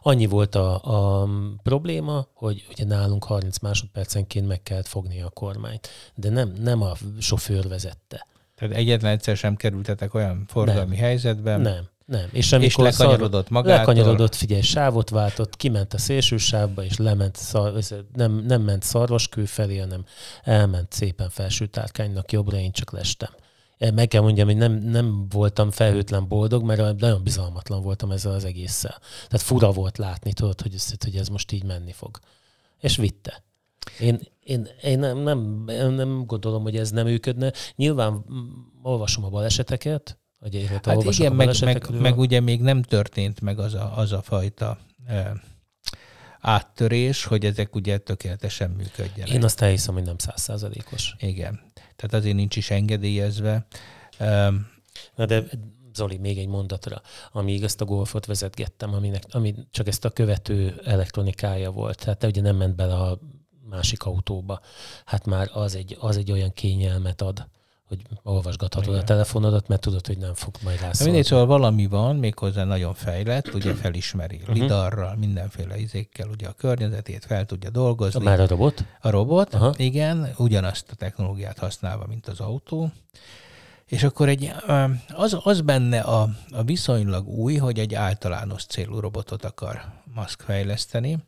[SPEAKER 1] Annyi volt a, a probléma, hogy ugye nálunk 30 másodpercenként meg kellett fogni a kormányt, de nem, nem a sofőr vezette.
[SPEAKER 2] Tehát egyetlen egyszer sem kerültetek olyan forgalmi nem. helyzetben?
[SPEAKER 1] Nem. Nem. És, amikor
[SPEAKER 2] és lekanyarodott magától.
[SPEAKER 1] Lekanyarodott, figyelj, sávot váltott, kiment a szélső sávba, és lement, szar, nem, nem ment szarvaskő felé, hanem elment szépen felső tárkánynak jobbra, én csak lestem. E, meg kell mondjam, hogy nem, nem voltam felhőtlen boldog, mert nagyon bizalmatlan voltam ezzel az egésszel. Tehát fura volt látni, tudod, hogy, ez, hogy ez most így menni fog. És vitte. Én, én, én nem, nem, nem gondolom, hogy ez nem működne. Nyilván olvasom a baleseteket,
[SPEAKER 2] hogy hát igen, meg, meg, meg ugye még nem történt meg az a, az a fajta e, áttörés, hogy ezek ugye tökéletesen működjenek.
[SPEAKER 1] Én azt elhiszem, hogy nem százszázalékos.
[SPEAKER 2] Igen. Tehát azért nincs is engedélyezve.
[SPEAKER 1] Na de Zoli, még egy mondatra. Amíg ezt a golfot vezetgettem, aminek, ami csak ezt a követő elektronikája volt, tehát te ugye nem ment bele a másik autóba. Hát már az egy, az egy olyan kényelmet ad, hogy olvasgathatod Igen. a telefonodat, mert tudod, hogy nem fog majd rászólni.
[SPEAKER 2] Mindegy, szóval valami van, méghozzá nagyon fejlett, ugye felismeri uh-huh. lidarral, mindenféle izékkel ugye a környezetét fel tudja dolgozni.
[SPEAKER 1] Már a robot?
[SPEAKER 2] A robot, Aha. igen, ugyanazt a technológiát használva, mint az autó. És akkor egy, az, az benne a, a viszonylag új, hogy egy általános célú robotot akar Musk fejleszteni,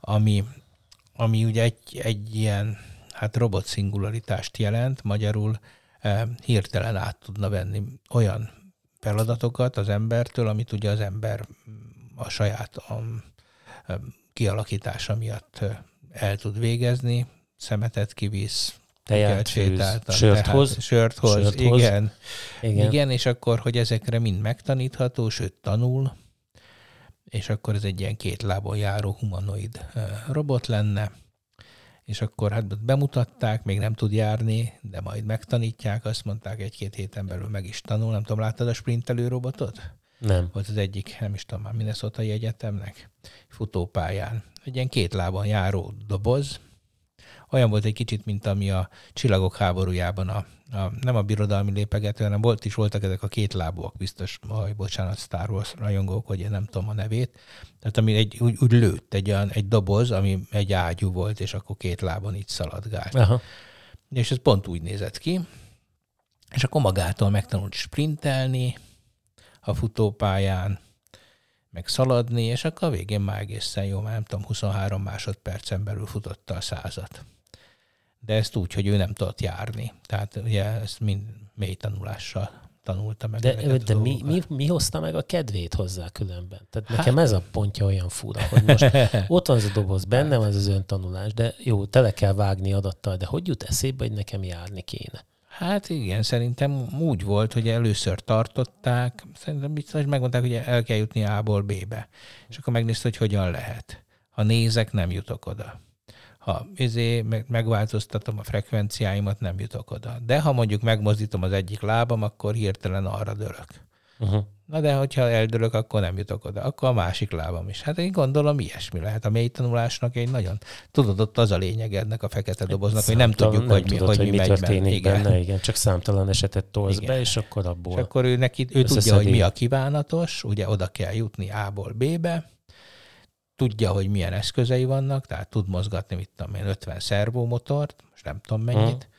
[SPEAKER 2] ami, ami ugye egy, egy ilyen hát robot szingularitást jelent, magyarul hirtelen át tudna venni olyan feladatokat az embertől, amit ugye az ember a saját a, kialakítása miatt el tud végezni, szemetet kivisz,
[SPEAKER 1] tejet sétáltan. Sört hoz.
[SPEAKER 2] Sört hoz, sört igen. igen. Igen, és akkor, hogy ezekre mind megtanítható, sőt tanul, és akkor ez egy ilyen két lábon járó humanoid robot lenne, és akkor hát bemutatták, még nem tud járni, de majd megtanítják, azt mondták, egy-két héten belül meg is tanul. Nem tudom, láttad a sprintelő robotot?
[SPEAKER 1] Nem.
[SPEAKER 2] Volt az egyik, nem is tudom már, minnesota egyetemnek, futópályán. Egy ilyen két lábon járó doboz, olyan volt egy kicsit, mint ami a csillagok háborújában a, a nem a birodalmi lépegető, hanem volt is voltak ezek a két lábúak, biztos, aj, bocsánat, Star Wars rajongók, hogy én nem tudom a nevét. Tehát ami egy, úgy, úgy lőtt egy, olyan, egy doboz, ami egy ágyú volt, és akkor két lábon így szaladgált. Aha. És ez pont úgy nézett ki. És akkor magától megtanult sprintelni a futópályán, meg szaladni, és akkor a végén már egészen jó, már nem tudom, 23 másodpercen belül futotta a százat de ezt úgy, hogy ő nem tudott járni. Tehát ugye ezt mind mély tanulással tanulta meg.
[SPEAKER 1] De, de mi, mi, mi hozta meg a kedvét hozzá különben? Tehát hát, nekem ez a pontja olyan fura, hogy most ott van ez a doboz, benne van ez az öntanulás, de jó, tele kell vágni adattal, de hogy jut eszébe, hogy nekem járni kéne?
[SPEAKER 2] Hát igen, szerintem úgy volt, hogy először tartották, szerintem biztos megmondták, hogy el kell jutni A-ból B-be. És akkor megnézte, hogy hogyan lehet. Ha nézek, nem jutok oda ha izé, megváltoztatom a frekvenciáimat, nem jutok oda. De ha mondjuk megmozdítom az egyik lábam, akkor hirtelen arra dőlök. Uh-huh. Na de hogyha eldőlök, akkor nem jutok oda. Akkor a másik lábam is. Hát én gondolom ilyesmi lehet. A mély tanulásnak egy nagyon... Tudod, ott az a lényeg ennek a fekete doboznak, számtalan, hogy nem tudjuk, nem hogy, tudod, mi, hogy, mi, mi
[SPEAKER 1] történik benne. benne. Igen. Csak számtalan esetet tolsz igen. be, és akkor abból... És
[SPEAKER 2] akkor ő, neki, ő tudja, hogy mi a kívánatos, ugye oda kell jutni A-ból B-be, tudja, hogy milyen eszközei vannak, tehát tud mozgatni, mit tudom én, 50 szervómotort, most nem tudom mennyit, hmm.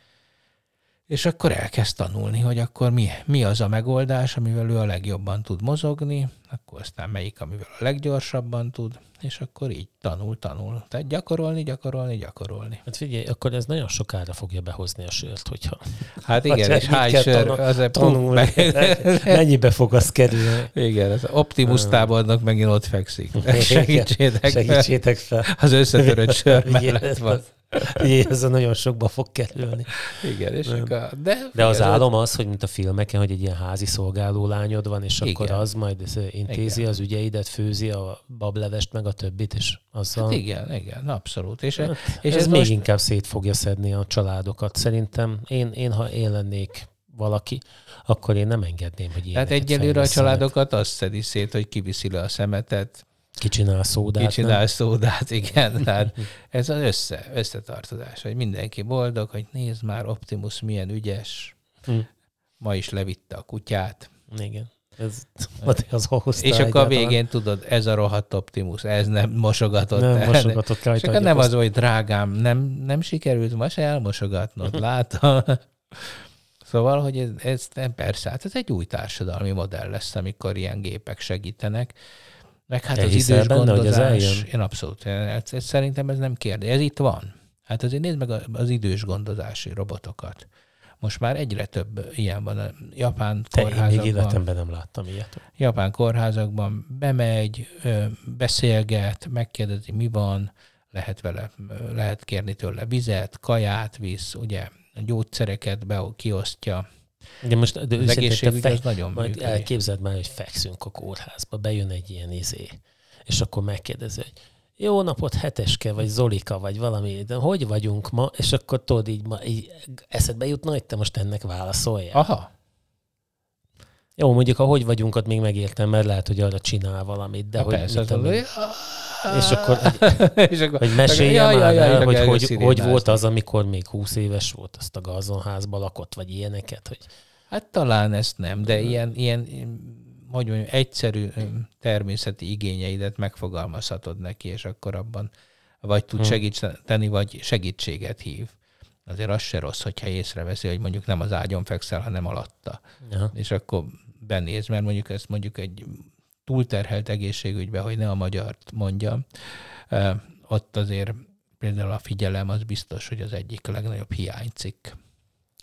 [SPEAKER 2] És akkor elkezd tanulni, hogy akkor mi, mi az a megoldás, amivel ő a legjobban tud mozogni, akkor aztán melyik, amivel a leggyorsabban tud, és akkor így tanul, tanul. Tehát gyakorolni, gyakorolni, gyakorolni.
[SPEAKER 1] Hát figyelj, akkor ez nagyon sokára fogja behozni a sört, hogyha...
[SPEAKER 2] Hát igen, és hány sör, az
[SPEAKER 1] tanul, meg... mennyibe fog az kerülni?
[SPEAKER 2] Igen, az Optimus tábornok megint ott fekszik. Segítsétek,
[SPEAKER 1] Segítsétek fel.
[SPEAKER 2] Az összetörött sör mellett van.
[SPEAKER 1] Ez nagyon sokba fog kerülni.
[SPEAKER 2] Igen, és a, de,
[SPEAKER 1] de az álom az, hogy mint a filmeken, hogy egy ilyen házi szolgáló lányod van, és Igen. akkor az majd intézi igen. az ügyeidet, főzi a bablevest, meg a többit, és azzal... Hát
[SPEAKER 2] igen, igen, abszolút. És,
[SPEAKER 1] hát, és ez, ez még most... inkább szét fogja szedni a családokat. Szerintem én, én ha én lennék valaki, akkor én nem engedném, hogy
[SPEAKER 2] Tehát egyelőre a családokat azt szedi szét, hogy kiviszi le a szemetet,
[SPEAKER 1] Kicsinál szódát.
[SPEAKER 2] Kicsinál nem? szódát, igen. Tehát ez az össze, összetartozás, hogy mindenki boldog, hogy nézd már Optimus milyen ügyes. Hm. Ma is levitte a kutyát.
[SPEAKER 1] Igen. Ez,
[SPEAKER 2] az És akkor a végén tudod, ez a rohadt Optimus, ez nem mosogatott
[SPEAKER 1] nem el. mosogatott rajta.
[SPEAKER 2] És akkor nem az, hogy drágám, nem, nem sikerült ma se elmosogatnod, látom. Szóval, hogy ez, ez nem persze, hát ez egy új társadalmi modell lesz, amikor ilyen gépek segítenek. Meg hát Te az idős benne, gondozás, hogy ez eljön? én abszolút, ez, ez, szerintem ez nem kérdés, ez itt van. Hát azért nézd meg az idős gondozási robotokat. Most már egyre több ilyen van. A japán Te kórházakban. Én még
[SPEAKER 1] életemben nem láttam ilyet.
[SPEAKER 2] Japán kórházakban bemegy, beszélget, megkérdezi, mi van, lehet vele, lehet kérni tőle vizet, kaját visz, ugye, gyógyszereket be, kiosztja,
[SPEAKER 1] de most de az egészségügy fek, az nagyon majd működik. elképzeld már, hogy fekszünk a kórházba, bejön egy ilyen izé, és akkor megkérdezi, hogy jó napot, heteske, vagy Zolika, vagy valami, de hogy vagyunk ma? És akkor tudod, így, ma, így eszedbe jutna, hogy te most ennek válaszoljál.
[SPEAKER 2] Aha.
[SPEAKER 1] Jó, mondjuk a hogy vagyunkat még megértem, mert lehet, hogy arra csinál valamit, de ha hogy... Persze, mit, az és akkor, és akkor hogy meséljem ja, már ja, el, hogy hogy, hogy volt az, amikor még 20 éves volt, azt a gazonházba lakott, vagy ilyeneket, hogy...
[SPEAKER 2] Hát talán ezt nem, de ilyen, ilyen hogy mondjam, egyszerű természeti igényeidet megfogalmazhatod neki, és akkor abban vagy tud hmm. segíteni, vagy segítséget hív. Azért az se rossz, hogyha észreveszi, hogy mondjuk nem az ágyon fekszel, hanem alatta. Ja. És akkor benéz, mert mondjuk ezt mondjuk egy túlterhelt egészségügybe, hogy ne a magyart mondja, ott azért például a figyelem az biztos, hogy az egyik legnagyobb hiánycikk.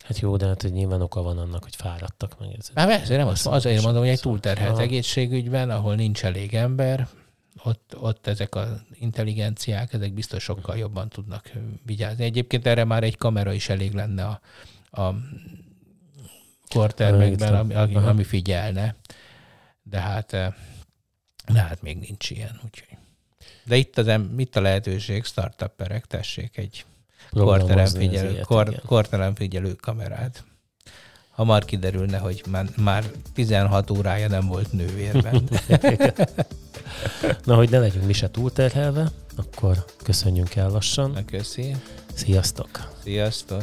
[SPEAKER 1] Hát jó, de hát hogy nyilván oka van annak, hogy fáradtak meg. Ez
[SPEAKER 2] hát persze, nem az, azért mondom, hogy egy túlterhelt egészségügyben, ahol nincs elég ember, ott, ott ezek az intelligenciák, ezek biztos sokkal jobban tudnak vigyázni. Egyébként erre már egy kamera is elég lenne a, a kortermekben, ami, ami figyelne. De hát de hát még nincs ilyen, úgyhogy. De itt, az, itt a lehetőség, startupperek, tessék egy korteremfigyelő, kor, korteremfigyelő kamerát. Hamar kiderülne, hogy már, már 16 órája nem volt nővérben.
[SPEAKER 1] Na, hogy ne legyünk mi se túlterhelve, akkor köszönjünk el lassan.
[SPEAKER 2] Na, köszi.
[SPEAKER 1] Sziasztok!
[SPEAKER 2] Sziasztok!